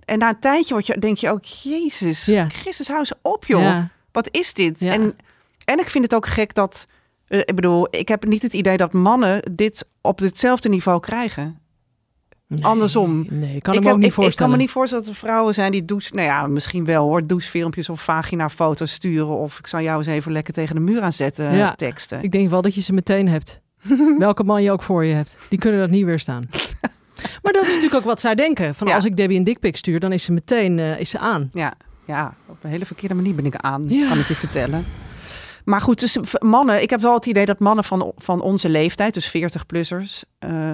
C: En na een tijdje word je, denk je ook... Jezus,
D: Ja.
C: Christus, hou eens op, joh. Wat is dit? En, en ik vind het ook gek dat... eh, ik bedoel, ik heb niet het idee dat mannen dit op hetzelfde niveau krijgen.
D: Nee,
C: Andersom.
D: Nee, ik kan
C: ik,
D: me
C: heb-
D: ook niet
C: ik, ik kan
D: voorstellen.
C: me niet voorstellen dat er vrouwen zijn die douche... Nou ja, misschien wel hoor. Douchefilmpjes of vagina-foto's sturen. Of ik zou jou eens even lekker tegen de muur aanzetten.
D: Ja.
C: teksten.
D: Ik denk wel dat je ze meteen hebt. <laughs> Welke man je ook voor je hebt. Die kunnen dat niet weerstaan. <laughs> maar dat is natuurlijk ook wat zij denken. Van
C: Ja.
D: als ik Debbie een dikpik stuur, dan is ze meteen eh, is ze aan.
C: Ja, ja, op een hele verkeerde manier ben ik aan,
D: Ja.
C: kan ik je vertellen. Maar goed, dus mannen, ik heb wel het idee dat mannen van, van onze leeftijd, dus 40-plussers, eh,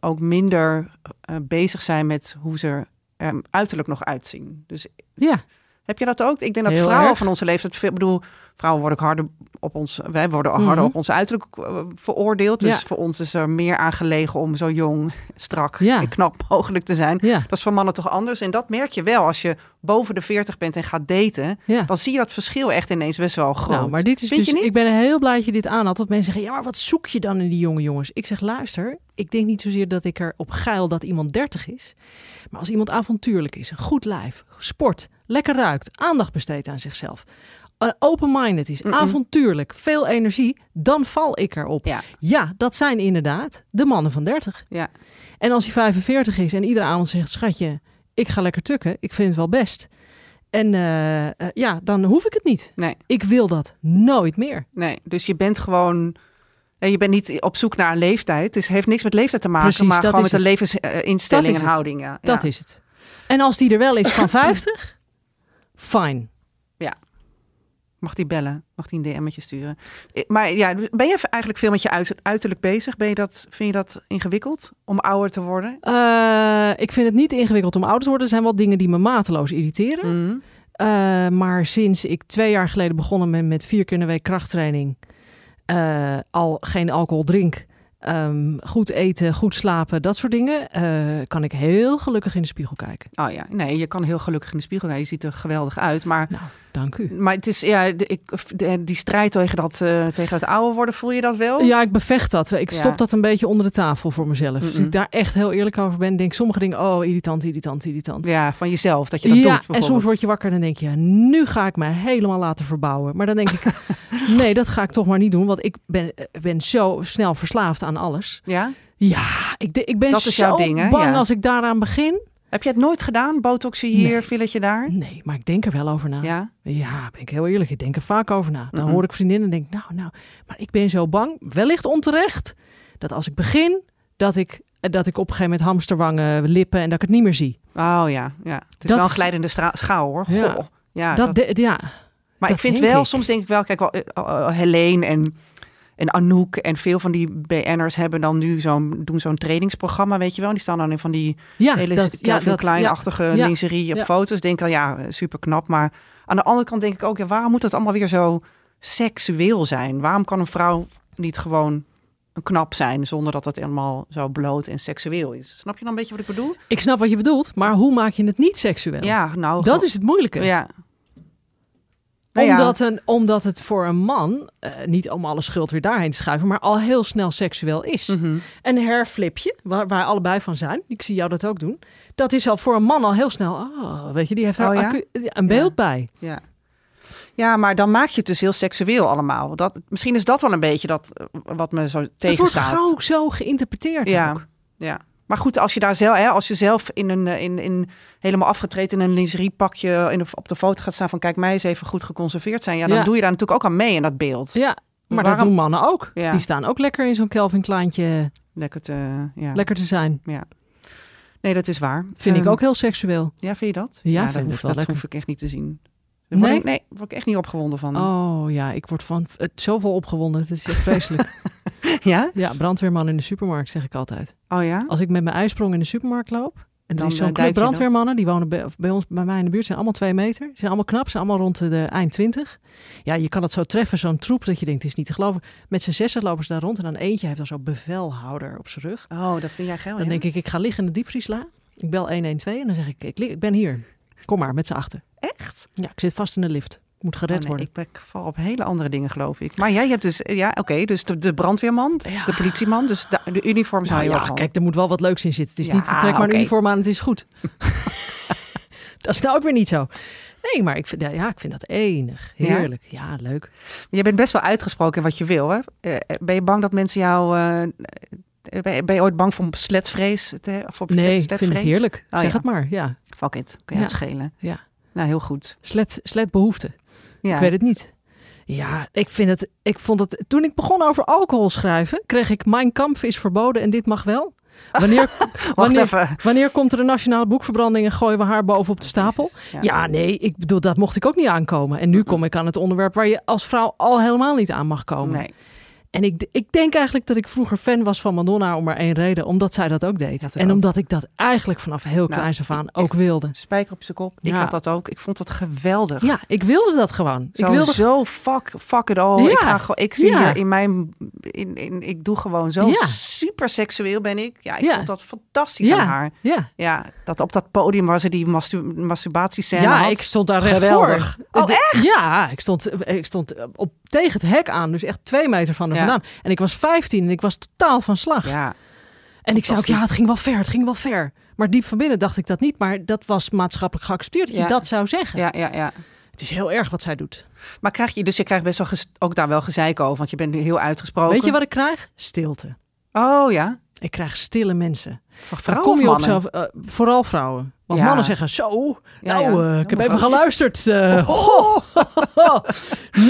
C: ook minder eh, bezig zijn met hoe ze er uiterlijk nog uitzien. Dus
D: Ja,
C: heb je dat ook? Ik denk dat
D: Heel
C: vrouwen
D: erg.
C: van onze leeftijd, veel- ik bedoel, vrouwen worden ook harder op ons, wij worden harder
D: Mhm.
C: op ons uiterlijk eh, veroordeeld. Dus
D: Ja.
C: voor ons is er meer aangelegen om zo jong, strak
D: Ja.
C: en knap <laughs> mogelijk te zijn.
D: ja,
C: Dat is voor mannen toch anders. En dat merk je wel als je boven de 40 bent en gaat daten. Dan zie je dat verschil echt ineens best wel groot.
D: Nou, maar dit is
C: Vind
D: dus.
C: je niet?
D: Ik ben heel blij dat je dit aanhaalt. Dat mensen zeggen: ja, maar wat zoek je dan in die jonge jongens? Ik zeg: luister, ik denk niet zozeer dat ik er op geil dat iemand 30 is. Maar als iemand avontuurlijk is, een goed lijf, sport, lekker ruikt, aandacht besteedt aan zichzelf, open-minded is, avontuurlijk, veel energie, dan val ik erop.
C: Ja.
D: Ja, dat zijn inderdaad de mannen van 30.
C: Ja.
D: En als hij 45 is en iedere avond zegt: schatje, ik ga lekker tukken, ik vind het wel best. En eh, eh, ja, dan hoef ik het niet.
C: Nee,
D: Ik wil dat nooit meer.
C: nee. Dus je bent gewoon... Je bent niet op zoek naar een leeftijd. Het heeft niks met leeftijd te maken,
D: Precies,
C: maar gewoon met een levensinstelling en houding. Ja.
D: Dat
C: Ja.
D: is het. En als die er wel is van <coughs> 50, fijn.
C: Mag die bellen? Mag die een DM'tje sturen? Maar ja, ben je eigenlijk veel met je uit- uiterlijk bezig? Ben je dat, vind je dat ingewikkeld om ouder te worden?
D: Eh, ik vind het niet ingewikkeld om ouder te worden. Er zijn wel dingen die me mateloos irriteren.
C: Mhm.
D: Eh, maar sinds ik twee jaar geleden begonnen ben met vier keer in de week krachttraining, eh, al geen alcohol drink, ehm, goed eten, goed slapen, dat soort dingen, kan ik heel gelukkig in de spiegel kijken.
C: Oh ja, nee, je kan heel gelukkig in de spiegel kijken. Je ziet er geweldig uit. Maar,
D: Nou, dank u.
C: maar het is, ja, ik, die strijd tegen, dat, eh, tegen het ouder worden, voel je dat wel?
D: Ja, ik bevecht dat. Ik
C: Ja.
D: stop dat een beetje onder de tafel voor mezelf. Als
C: Mm-mm.
D: ik daar echt heel eerlijk over ben, denk sommige dingen, oh, irritant, irritant, irritant.
C: Ja, van jezelf, dat je dat
D: ja,
C: doet.
D: en soms word je wakker en dan denk je, nu ga ik me helemaal laten verbouwen. Maar dan denk ik, <laughs> nee, dat ga ik toch maar niet doen, want ik ben, ben zo snel verslaafd aan alles.
C: Ja?
D: Ja, ik, ik ben
C: Dat is
D: zo
C: jouw ding, hè?
D: bang
C: Ja.
D: als ik daaraan begin.
C: Heb je het nooit gedaan? Botoxen hier,
D: Nee.
C: filletje daar?
D: Nee, maar ik denk er wel over na. Ja,
C: Ja?
D: ben ik heel eerlijk. Ik denk er vaak over na. Dan
C: Mhm.
D: hoor ik vriendinnen en denk, nou, nou. Maar ik ben zo bang, wellicht onterecht, dat als ik begin, dat ik, eh, dat ik op een gegeven moment hamsterwangen, lippen en dat ik het niet meer zie.
C: Oh ja, ja. Het is
D: Dat-
C: wel een glijdende schaal hoor. Goh.
D: Ja.
C: Ja,
D: dat,
C: dat-
D: de- ja.
C: maar
D: dat
C: ik vind wel,
D: ik.
C: soms denk ik wel, kijk wel, eh, eh, Helene en, en Anouk en veel van die BN'ers hebben dan nu zo'n, doen zo'n trainingsprogramma, weet je wel. Die staan dan in van die
D: Ja,
C: hele
D: dat, ja, dat.
C: Klein-achtige
D: Ja.
C: lingerie op foto's. Denk al, ja, super knap. Maar aan de andere kant denk ik ook, ja, waarom moet het allemaal weer zo seksueel zijn? Waarom kan een vrouw niet gewoon een knap zijn zonder dat het helemaal zo bloot en seksueel is? Snap je dan een beetje wat ik bedoel?
D: Ik snap wat je bedoelt, maar hoe maak je het niet seksueel?
C: Ja, nou,
D: Dat is het moeilijke.
C: ja. Nou ja.
D: omdat, een, omdat het voor een man, eh, niet om alle schuld weer daarheen te schuiven, maar al heel snel seksueel is.
C: Mhm.
D: Een hairflipje, waar wij allebei van zijn, ik zie jou dat ook doen, dat is al voor een man al heel snel, oh, weet je, die heeft daar
C: Oh ja?
D: een beeld bij.
C: Ja. Ja, maar dan maak je het dus heel seksueel allemaal. Dat, misschien is dat wel een beetje dat eh, wat me zo
D: Het wordt
C: tegenstaat.
D: gauw zo geïnterpreteerd
C: Ja.
D: ook.
C: Ja. Maar goed, als je daar zelf, hè, als je zelf in een, eh, in, in helemaal afgetreden in een lingeriepakje in de, op de foto gaat staan van kijk mij eens even goed geconserveerd zijn, ja, dan
D: Ja.
C: doe je daar natuurlijk ook aan mee in dat beeld.
D: Ja, maar dat doen mannen ook.
C: Ja.
D: Die staan ook lekker in zo'n Kelvin Kleintje
C: Lekker te, ja.
D: lekker te zijn.
C: Nee, dat is waar.
D: Vind ik
C: Ehm,
D: ook heel seksueel.
C: Ja, vind je dat?
D: Ja,
C: dat,
D: vind
C: hoef,
D: wel
C: dat
D: lekker.
C: hoef ik echt niet te zien. Daar word
D: Nee?
C: ik- nee, word ik echt niet opgewonden van.
D: Oh ja, ik word van het zoveel opgewonden. Het is echt vreselijk. <laughs> <laughs>
C: Ja?
D: ja, brandweerman in de supermarkt zeg ik altijd.
C: Oh ja?
D: Als ik met mijn ijsprong in de supermarkt loop. En
C: Dan,
D: is zo'n
C: eh,
D: club
C: dan?
D: brandweermannen, die wonen bij, ons, bij mij in de buurt, zijn allemaal twee meter. Ze zijn allemaal knap, zijn allemaal rond de eind twintig. Ja, je kan het zo treffen, zo'n troep, dat je denkt, het is niet te geloven. Met z'n zessen lopen ze daar rond en dan eentje heeft dan zo'n bevelhouder op zijn rug.
C: Oh, dat vind jij geil,
D: Dan
C: ja?
D: denk ik, ik ga liggen in de diepvriesla. Ik bel 112 en dan zeg ik, ik ben hier. Kom maar, met z'n achter.
C: Echt?
D: Ja, ik zit vast in de lift. Moet gered
C: Oh, nee,
D: worden.
C: ik, ik val op hele andere dingen, geloof ik. Maar jij hebt dus, ja, oké, dus de, de brandweerman,
D: Ja.
C: de politieman, dus de, de uniform zou
D: Nou
C: je
D: ja,
C: van.
D: kijk, er moet wel wat leuks in zitten. Het is
C: Ja,
D: niet, trek maar een uniform aan, het is goed. <laughs> dat is nou ook weer niet zo. Nee, maar ik vind, ja, ik vind dat enig. Heerlijk. Ja, leuk.
C: Je bent best wel uitgesproken in wat je wil, hè? Eh, ben je bang dat mensen jou... eh, ben, je, ooit bang voor sletvrees? Voor
D: Nee, ik vind het heerlijk.
C: Oh,
D: zeg het maar. Ja,
C: Fuck it, kun je het schelen.
D: ja.
C: Nou, heel goed.
D: Slet, sletbehoefte.
C: Ja.
D: Ik weet het niet. Ja, ik vind het. Ik vond het. Toen ik begon over alcohol schrijven, kreeg ik Mijn Kampf is verboden en dit mag wel. <laughs> Wanneer, wanneer, wanneer komt er een nationale boekverbranding en gooien we haar bovenop de stapel?
C: Ja.
D: Ja, nee, ik bedoel, dat mocht ik ook niet aankomen. En nu kom ik aan het onderwerp waar je als vrouw al helemaal niet aan mag komen.
C: Nee.
D: En ik, ik denk eigenlijk dat ik vroeger fan was van Madonna om maar één reden. Omdat zij dat ook deed.
C: Dat
D: en
C: ook.
D: omdat ik dat eigenlijk vanaf heel
C: Nou,
D: kleins af aan
C: ik-
D: ook wilde.
C: Spijker op zijn kop. Ik
D: Ja.
C: had dat ook. Ik vond dat geweldig.
D: Ja, ik wilde dat gewoon.
C: Zo,
D: ik wilde
C: zo fuck, fuck it all.
D: Ja.
C: Ik, ga gewoon, ik zie
D: Ja.
C: hier in mijn... In, in, ik doe gewoon zo
D: Ja.
C: super seksueel ben ik. Ja, ik
D: Ja.
C: vond dat fantastisch
D: Ja.
C: aan haar.
D: Ja,
C: Ja, dat op dat podium waar ze die mastur masturbatiescène
D: ja
C: had.
D: ik stond daar recht
C: Geweldig.
D: voor.
C: Oh,
D: De- Ja, ik stond, ik stond op, tegen het hek aan. Dus echt twee meter van
C: Ja.
D: vandaan. En ik was 15 en ik was totaal van slag.
C: Ja,
D: en ik zei ook, ja, het ging wel ver, het ging wel ver. Maar diep van binnen dacht ik dat niet. Maar dat was maatschappelijk geaccepteerd dat
C: Ja.
D: je dat zou zeggen.
C: ja, ja, ja.
D: Het is heel erg wat zij doet.
C: Maar krijg je, dus je krijgt best wel ook daar wel gezeik over, want je bent nu heel uitgesproken.
D: Weet je wat ik krijg? Stilte.
C: Oh ja.
D: Ik krijg stille mensen.
C: Vrouwen
D: kom je op zelf, eh, vooral vrouwen. Want
C: Ja.
D: mannen zeggen zo.
C: Ja,
D: nou,
C: ja.
D: eh, ik heb even geluisterd. eh, <laughs>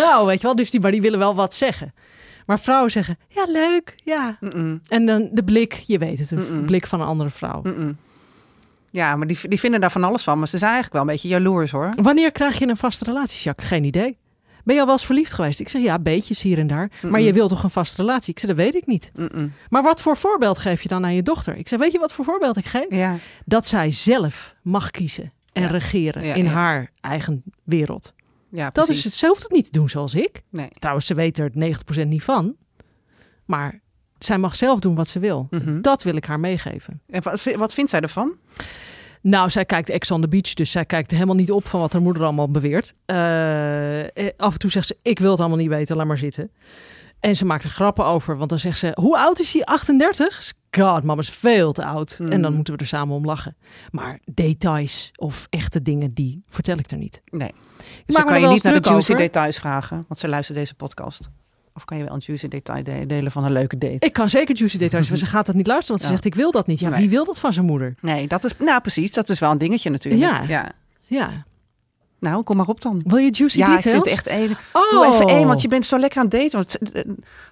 D: nou, weet je wel. Dus die, maar die willen wel wat zeggen. Maar vrouwen zeggen, ja, leuk, ja. En dan de blik, je weet het, een
C: Mm-mm.
D: blik van een andere vrouw.
C: Ja, maar die, die vinden daar van alles van. Maar ze zijn eigenlijk wel een beetje jaloers hoor.
D: Wanneer krijg je een vaste relatie, Jacques? Geen idee. Ben je al wel eens verliefd geweest? Ik zeg ja, beetjes hier en daar. Maar je wilt toch een vaste relatie? Ik zeg dat weet ik niet. Maar wat voor voorbeeld geef je dan aan je dochter? Ik zeg, weet je wat voor voorbeeld ik geef?
C: Ja,
D: Dat zij zelf mag kiezen en
C: Ja.
D: regeren
C: Ja,
D: in haar eigen wereld.
C: ja
D: Dat
C: precies.
D: is het. Ze hoeft het niet te doen zoals ik.
C: Nee.
D: Trouwens, ze weet er 90% niet van. Maar zij mag zelf doen wat ze wil.
C: Mhm.
D: Dat wil ik haar meegeven.
C: En wat, wat vindt zij ervan?
D: Nou, zij kijkt Ex on the Beach, dus zij kijkt helemaal niet op van wat haar moeder allemaal beweert. Eh, eh, af en toe zegt ze, ik wil het allemaal niet weten, laat maar zitten. En ze maakt er grappen over, want dan zegt ze, hoe oud is hij? 38? God, mama is veel te oud.
C: Mm.
D: En dan moeten we er samen om lachen. Maar details of echte dingen, die vertel ik er niet.
C: Nee.
D: Ik
C: Dus dan kan je niet naar de juicy
D: over.
C: details vragen, want ze luistert deze podcast. Of kan je wel een juicy detail de- delen van een leuke date?
D: Ik kan zeker juicy details, maar ze gaat dat niet luisteren, want ze
C: Ja.
D: zegt, ik wil dat niet. Ja,
C: Nee.
D: wie wil dat van zijn moeder?
C: Nee, dat is, nou precies, dat is wel een dingetje natuurlijk.
D: Ja.
C: ja.
D: Ja.
C: Nou, kom maar op dan.
D: Wil je juicy
C: ja,
D: details?
C: ik vind het echt één.
D: Oh.
C: Doe even één, want je bent zo lekker aan het daten. Want eh,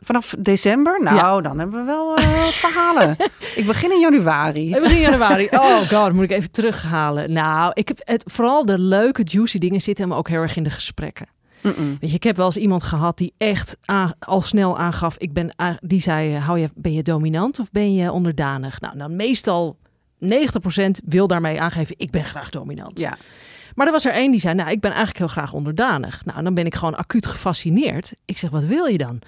C: vanaf december, nou, dan hebben we wel wat verhalen. <laughs> ik begin in januari.
D: Het begin januari. <laughs> Oh god, moet ik even terughalen. Nou, ik heb het, vooral de leuke juicy dingen zitten hem ook heel erg in de gesprekken. Weet je, ik heb wel eens iemand gehad die echt al snel aangaf. Ik ben, die zei, eh, hou je, ben je dominant of ben je onderdanig? Nou, dan meestal 90% wil daarmee aangeven, ik ben graag dominant.
C: Ja,
D: Maar er was er één die zei, nou, ik ben eigenlijk heel graag onderdanig. Nou, dan ben ik gewoon acuut gefascineerd. Ik zeg, wat wil je dan?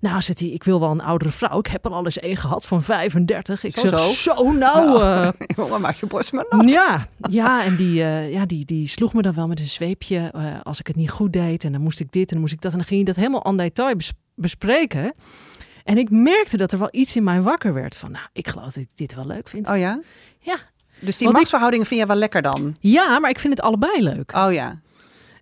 D: Nou, zegt hij, ik wil wel een oudere vrouw. Ik heb er al eens één gehad van 35. Ik
C: Zo,
D: zeg,
C: zo.
D: zo, nou... <laughs>
C: jongen, maak je borst maar nat.
D: ja, ja, en die, eh, ja, die, die sloeg me dan wel met een zweepje eh, als ik het niet goed deed. En dan moest ik dit en dan moest ik dat. En dan ging hij dat helemaal en detail bes- bespreken. En ik merkte dat er wel iets in mij wakker werd. Van, nou, ik geloof dat ik dit wel leuk vind.
C: Oh ja?
D: Ja.
C: Dus die
D: Want ik-
C: vind jij wel lekker dan?
D: Ja, maar ik vind het allebei leuk.
C: Oh ja.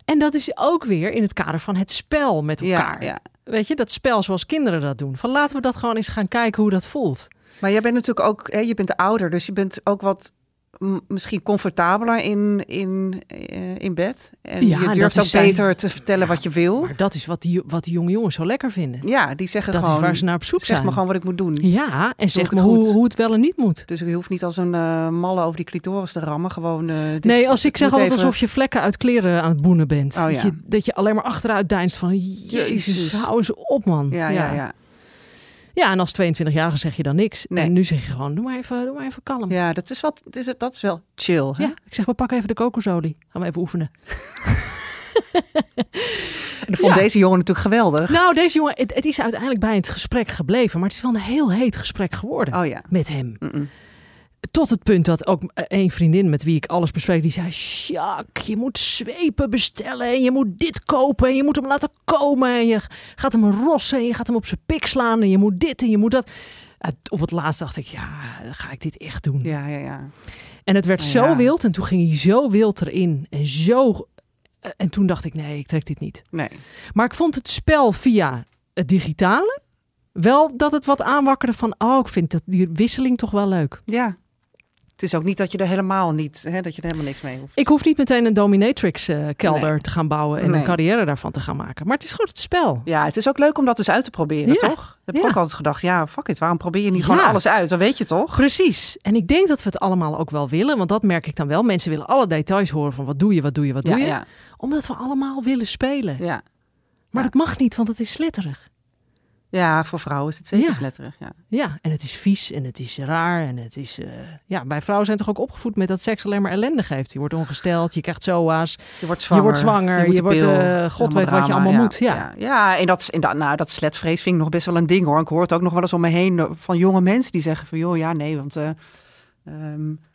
D: En dat is ook weer in het kader van het spel met
C: Ja,
D: elkaar.
C: ja.
D: Weet je, dat spel zoals kinderen dat doen. Van laten we dat gewoon eens gaan kijken hoe dat voelt.
C: Maar jij bent natuurlijk ook, hè, je bent ouder, dus je bent ook wat misschien comfortabeler in, in, eh, in bed. En
D: Ja,
C: je durft
D: dat
C: ook
D: zijn-
C: beter te vertellen wat je wil.
D: Maar dat is wat die, wat die jonge jongens zo lekker vinden.
C: Ja, die zeggen
D: Dat
C: gewoon,
D: is waar ze naar op zoek
C: zeg
D: zijn.
C: me gewoon wat ik moet doen.
D: Ja, en zeg me hoe, hoe het wel en niet moet.
C: Dus je hoeft niet als een eh malle over die clitoris te rammen. Gewoon, eh, dit-
D: nee, als ik zeg altijd
C: even-
D: alsof je vlekken uit kleren aan het boenen bent.
C: Oh,
D: dat,
C: ja.
D: je, dat je alleen maar achteruit deinst van... Jezus,
C: Jezus.
D: hou eens op man.
C: Ja, ja, ja.
D: Ja, en als 22-jarige zeg je dan niks.
C: Nee.
D: En nu zeg je gewoon, doe maar even, doe maar even kalm. Ja.
C: Ja, dat is, wat, dat is, dat is wel chill. Hè?
D: ik zeg, we pakken even de kokosolie. Gaan we even oefenen. <laughs>
C: En dat vond
D: Ja.
C: deze jongen natuurlijk geweldig.
D: Nou, deze jongen, het, het is uiteindelijk bij het gesprek gebleven. Maar het is wel een heel heet gesprek geworden
C: Oh ja.
D: met hem. Tot het punt dat ook een vriendin met wie ik alles bespreek, die zei: Sjaak, je moet zwepen bestellen en je moet dit kopen en je moet hem laten komen en je gaat hem rossen en je gaat hem op zijn pik slaan en je moet dit en je moet dat. Op het laatst dacht ik, ja, ga ik dit echt doen?
C: Ja, ja, ja.
D: En het werd
C: Nou
D: zo
C: ja.
D: wild en toen ging hij zo wild erin en zo. eh, En toen dacht ik, nee, ik trek dit niet.
C: Nee.
D: Maar ik vond het spel via het digitale wel dat het wat aanwakkerde van, oh, ik vind dat die wisseling toch wel leuk.
C: Ja. Het is ook niet dat je er helemaal niet, hè, dat je er helemaal niks mee hoeft.
D: Ik hoef niet meteen een dominatrix kelder
C: Nee.
D: te gaan bouwen en
C: Nee.
D: een carrière daarvan te gaan maken. Maar het is gewoon het spel.
C: Ja, het is ook leuk om dat eens uit te proberen,
D: Ja.
C: toch? Dat heb ik
D: Ja.
C: ook altijd gedacht. Ja, fuck it, waarom probeer je niet gewoon alles uit? Dan weet je toch?
D: Precies. En ik denk dat we het allemaal ook wel willen. Want dat merk ik dan wel. Mensen willen alle details horen van wat doe je, wat doe je, wat doe je. Omdat we allemaal willen spelen.
C: ja.
D: Maar dat mag niet, want het is sletterig.
C: Ja, voor vrouwen is het zeker
D: Ja.
C: sletterig. Ja.
D: Ja, en het is vies en het is raar. En het is. eh, ja, bij vrouwen zijn toch ook opgevoed met dat seks alleen maar ellende geeft. Je wordt ongesteld, je krijgt SOA's.
C: Je wordt zwanger.
D: wordt zwanger,
C: moet
D: je wordt, eh, God weet wat je allemaal
C: ja,
D: moet, ja.
C: ja. Ja, en dat, is- en dat, nou, dat sletvrees vind ik nog best wel een ding hoor. Ik hoor het ook nog wel eens om me heen eh, van jonge mensen die zeggen van joh, ja, nee, want eh, ehm, eh,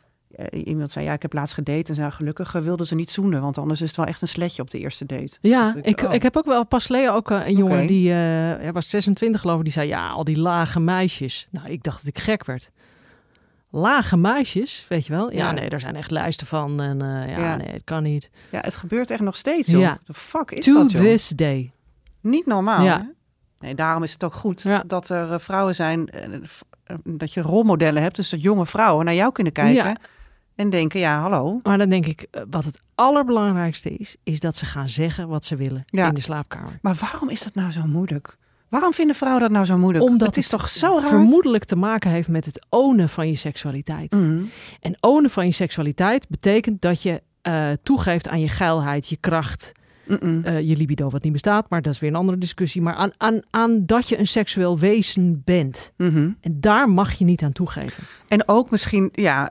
C: iemand zei ja, ik heb laatst gedate en zei gelukkig eh, wilden ze niet zoenen, want anders is het wel echt een sletje op de eerste date.
D: Ja,
C: ik,
D: ik,
C: oh.
D: ik heb ook wel pas geleden ook eh, een jongen die eh, hij was 26 geloof ik, die zei ja, al die lage meisjes. Nou, ik dacht dat ik gek werd. Lage meisjes, weet je wel? Ja,
C: Ja.
D: nee, daar zijn echt lijsten van en eh, ja,
C: Ja.
D: nee, het kan niet.
C: Ja, het gebeurt echt nog steeds joh.
D: Ja.
C: The fuck is
D: to
C: dat joh?
D: this day.
C: Niet normaal.
D: Ja.
C: Hè? Nee, daarom is het ook goed dat er eh, vrouwen zijn, eh, dat je rolmodellen hebt. Dus dat jonge vrouwen naar jou kunnen kijken. En denken, ja, hallo.
D: Maar dan denk ik, eh, wat het allerbelangrijkste is, is dat ze gaan zeggen wat ze willen
C: Ja.
D: in de slaapkamer.
C: Maar waarom is dat nou zo moeilijk? Waarom vinden vrouwen dat nou zo moeilijk?
D: Omdat
C: het is toch zo raar?
D: vermoedelijk te maken heeft met het ownen van je seksualiteit.
C: Mhm.
D: En ownen van je seksualiteit betekent dat je eh, toegeeft aan je geilheid, je kracht,
C: Mm-mm.
D: eh, je libido wat niet bestaat, maar dat is weer een andere discussie. Maar aan, aan, aan dat je een seksueel wezen bent.
C: Mhm.
D: En daar mag je niet aan toegeven.
C: En ook misschien, ja,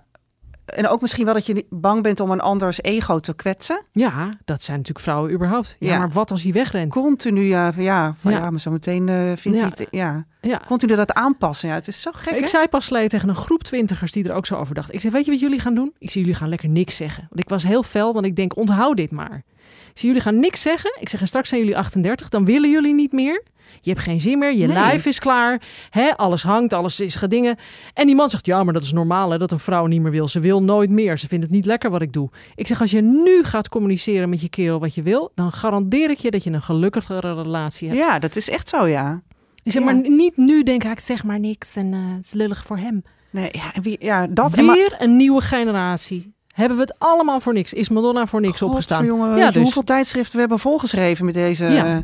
C: en ook misschien wel dat je bang bent om een anders ego te kwetsen.
D: Ja, dat zijn natuurlijk vrouwen überhaupt. Ja,
C: Ja.
D: maar wat als hij wegrent?
C: Continu, ja, van ja, van,
D: Ja.
C: ja. maar zo meteen eh vindt hij het, ja.
D: Ja.
C: Continu dat aanpassen, ja, het is zo gek,
D: Ik
C: hè?
D: zei pas geleden tegen een groep twintigers die er ook zo over dachten. Ik zei, weet je wat jullie gaan doen? Ik zie jullie gaan lekker niks zeggen. Want ik was heel fel, want ik denk, onthoud dit maar. Ik zie jullie gaan niks zeggen. Ik zeg, en straks zijn jullie 38, dan willen jullie niet meer. Je hebt geen zin meer, je
C: Nee.
D: lijf is klaar. Hè, alles hangt, alles is gedingen. En die man zegt, ja, maar dat is normaal hè, dat een vrouw niet meer wil. Ze wil nooit meer, ze vindt het niet lekker wat ik doe. Ik zeg, als je nu gaat communiceren met je kerel wat je wil... dan garandeer ik je dat je een gelukkigere relatie hebt.
C: Ja, dat is echt zo, ja.
D: Ik zeg,
C: Ja.
D: maar niet nu denken, ah, ik zeg maar niks en eh, het is lullig voor hem.
C: Nee, ja, wie, ja dat
D: Weer een nieuwe generatie. Hebben we het allemaal voor niks? Is Madonna voor niks opgestaan?
C: Jongen,
D: Ja, dus.
C: hoeveel tijdschriften we hebben volgeschreven met deze
D: Ja.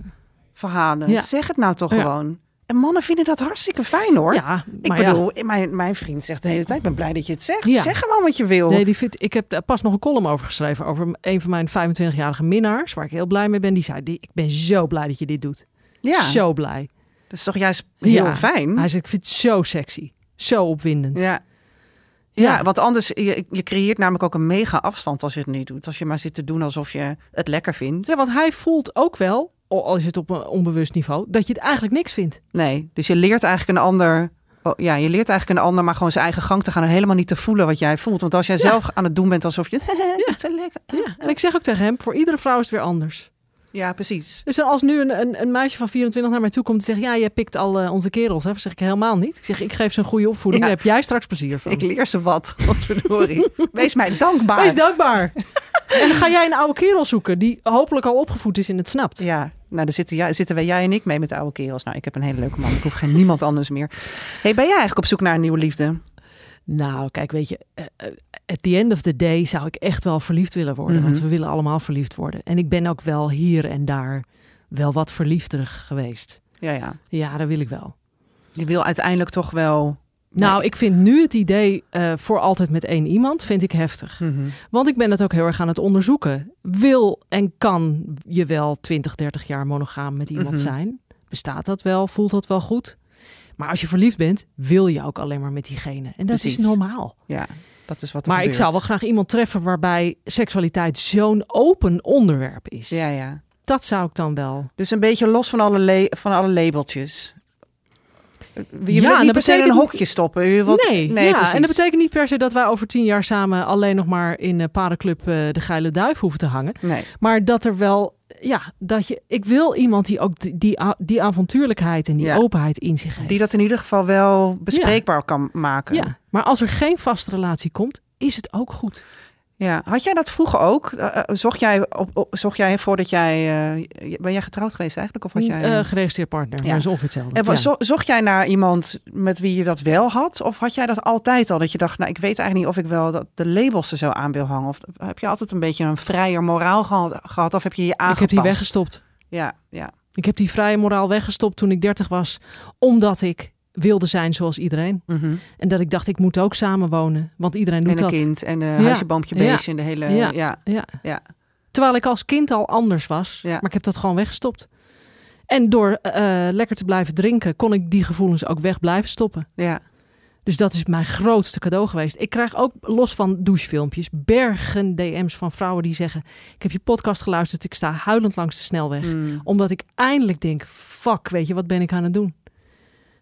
C: Verhalen.
D: Ja.
C: Zeg het nou toch
D: Ja.
C: gewoon. En mannen vinden dat hartstikke fijn, hoor.
D: Ja,
C: Ik
D: ja.
C: bedoel, mijn, mijn vriend zegt de hele tijd, ik ben blij dat je het zegt.
D: Ja.
C: Zeg gewoon wat je wil.
D: Nee, die vind, ik heb daar pas nog een column over geschreven. Over een van mijn 25-jarige minnaars. Waar ik heel blij mee ben. Die zei, die, ik ben zo blij dat je dit doet.
C: ja,
D: Zo blij.
C: dat is toch juist heel
D: Ja.
C: fijn.
D: Hij zegt, ik vind het zo sexy. Zo opwindend.
C: Ja. Ja, want anders, je, je creëert namelijk ook een mega afstand als je het niet doet. Als je maar zit te doen alsof je het lekker vindt.
D: Ja, want hij voelt ook wel, al is het op een onbewust niveau, dat je het eigenlijk niks vindt.
C: Nee, dus je leert eigenlijk een ander... oh, Ja, je leert eigenlijk een ander maar gewoon zijn eigen gang te gaan... en helemaal niet te voelen wat jij voelt. Want als jij zelf aan het doen bent alsof je... <laughs> ja. zo lekker.
D: Ja. En ik zeg ook tegen hem, voor iedere vrouw is het weer anders.
C: Ja, precies.
D: Dus als nu een, een, een meisje van 24 naar mij toe komt en zegt... ja, jij pikt al onze kerels. Hè? Zeg ik helemaal niet. Ik zeg, ik geef ze een goede opvoeding.
C: Ja.
D: Daar heb jij straks plezier van.
C: Ik leer ze wat. <laughs> Godverdorie. Wees mij dankbaar.
D: Wees dankbaar. <laughs> en dan ga jij een oude kerel zoeken... die hopelijk al opgevoed is en het snapt.
C: Ja, nou, daar zitten, ja, zitten wij, jij en ik mee met de oude kerels. Nou, ik heb een hele leuke man. Ik hoef geen niemand anders meer. Hey, ben jij eigenlijk op zoek naar een nieuwe liefde?
D: Nou, kijk, weet je... eh, eh, at the end of the day zou ik echt wel verliefd willen worden. Want
C: Mhm.
D: we willen allemaal verliefd worden. En ik ben ook wel hier en daar wel wat verliefder geweest.
C: Ja, ja.
D: Ja, dat wil ik wel.
C: Je wil uiteindelijk toch wel...
D: Nou, ik vind nu het idee eh, voor altijd met één iemand vind ik heftig.
C: Mhm.
D: Want ik ben het ook heel erg aan het onderzoeken. Wil en kan je wel 20, 30 jaar monogaam met iemand
C: Mhm.
D: zijn? Bestaat dat wel? Voelt dat wel goed? Maar als je verliefd bent, wil je ook alleen maar met diegene. En dat is normaal.
C: Ja, dat is wat
D: Maar ik zou wel graag iemand treffen waarbij seksualiteit zo'n open onderwerp is.
C: Ja, ja.
D: Dat zou ik dan wel.
C: Dus een beetje los van alle, le- van alle labeltjes. Je
D: Ja,
C: niet
D: dat
C: per se in een
D: betekent-
C: hokje stoppen. Wilt-
D: nee,
C: nee
D: ja,
C: precies.
D: en dat betekent niet per se dat wij over tien jaar samen alleen nog maar in de parenclub eh, de geile duif hoeven te hangen.
C: Nee.
D: Maar dat er wel, ja, dat je, ik wil iemand die ook die, die, avontuurlijkheid en die
C: Ja.
D: openheid in zich heeft.
C: Die dat in ieder geval wel bespreekbaar kan maken.
D: Ja, maar als er geen vaste relatie komt, is het ook goed.
C: Ja. Had jij dat vroeger ook? Eh, eh, zocht, jij op, op- zocht jij voordat jij... eh, ben jij getrouwd geweest eigenlijk? Of had jij,
D: Eh geregistreerd partner,
C: Ja.
D: maar is ongeveer hetzelfde.
C: en
D: Ja.
C: zo- zocht jij naar iemand met wie je dat wel had? Of had jij dat altijd al? Dat je dacht, nou, ik weet eigenlijk niet of ik wel dat de labels er zo aan wil hangen. Of heb je altijd een beetje een vrijer moraal gehad? gehad of heb je je
D: Ik
C: aangepast?
D: heb die weggestopt.
C: Ja, ja.
D: Ik heb die vrije moraal weggestopt toen ik 30 was, omdat ik wilde zijn zoals iedereen.
C: Mhm.
D: En dat ik dacht, ik moet ook samenwonen, want iedereen doet
C: En een
D: dat.
C: kind en een
D: Ja.
C: huisje, boompje,
D: Ja.
C: beestje en de hele...
D: Ja.
C: Ja.
D: Ja.
C: Ja.
D: Terwijl ik als kind al anders was.
C: Ja.
D: Maar ik heb dat gewoon weggestopt. En door eh, lekker te blijven drinken, kon ik die gevoelens ook weg blijven stoppen.
C: ja.
D: Dus dat is mijn grootste cadeau geweest. Ik krijg ook los van douchefilmpjes bergen DM's van vrouwen die zeggen: Ik heb je podcast geluisterd, ik sta huilend langs de snelweg.
C: Mm.
D: Omdat ik eindelijk denk: Fuck, weet je, wat ben ik aan het doen?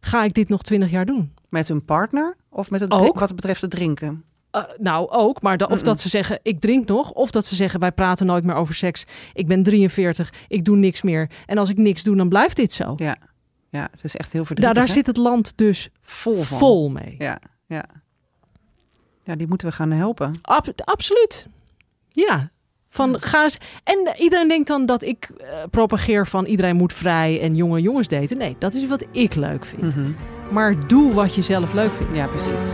D: Ga ik dit nog twintig jaar doen?
C: Met hun partner of met het
D: Ook.
C: wat betreft het drinken?
D: Uh, nou, ook. Maar of dat ze zeggen, ik drink nog. Of dat ze zeggen, wij praten nooit meer over seks. Ik ben 43, ik doe niks meer. En als ik niks doe, dan blijft dit zo.
C: Ja. Ja, het is echt heel verdrietig.
D: daar
C: hè?
D: zit het land dus
C: vol van.
D: vol mee.
C: Ja, ja. Ja, die moeten we gaan helpen.
D: Ab- absoluut. Ja. Van ga eens. En iedereen denkt dan dat ik eh, propageer van iedereen moet vrij en jonge jongens daten. Nee, dat is wat ik leuk vind.
C: Mhm.
D: Maar doe wat je zelf leuk vindt.
C: Ja, precies.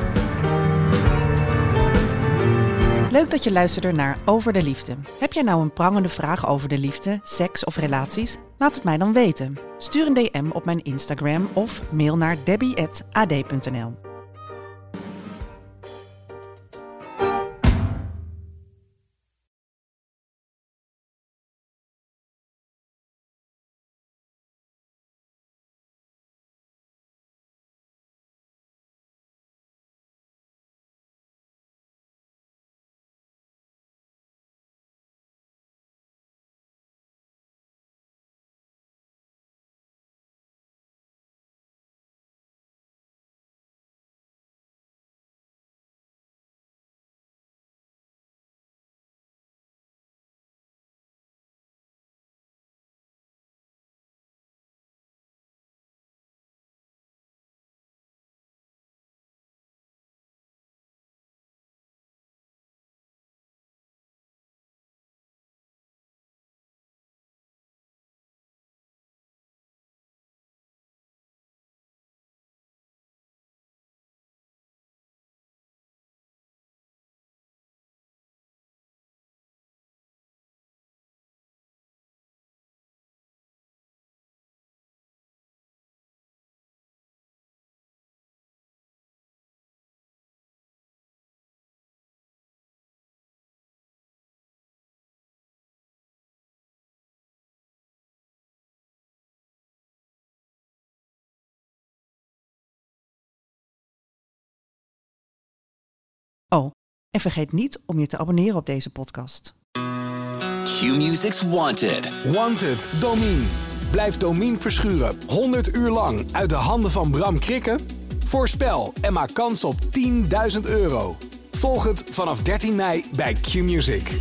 C: Leuk dat je luisterde naar Over de Liefde. Heb jij nou een prangende vraag over de liefde, seks of relaties? Laat het mij dan weten. Stuur een DM op mijn Instagram of mail naar debbie.ad.nl. en vergeet niet om je te abonneren op deze podcast.
B: Q-Music's Wanted. Wanted, Domine. Blijf Domine verschuren 100 uur lang uit de handen van Bram Krikken? Voorspel en maak kans op 10.000 euro. Volg het vanaf 13 mei bij Q-Music.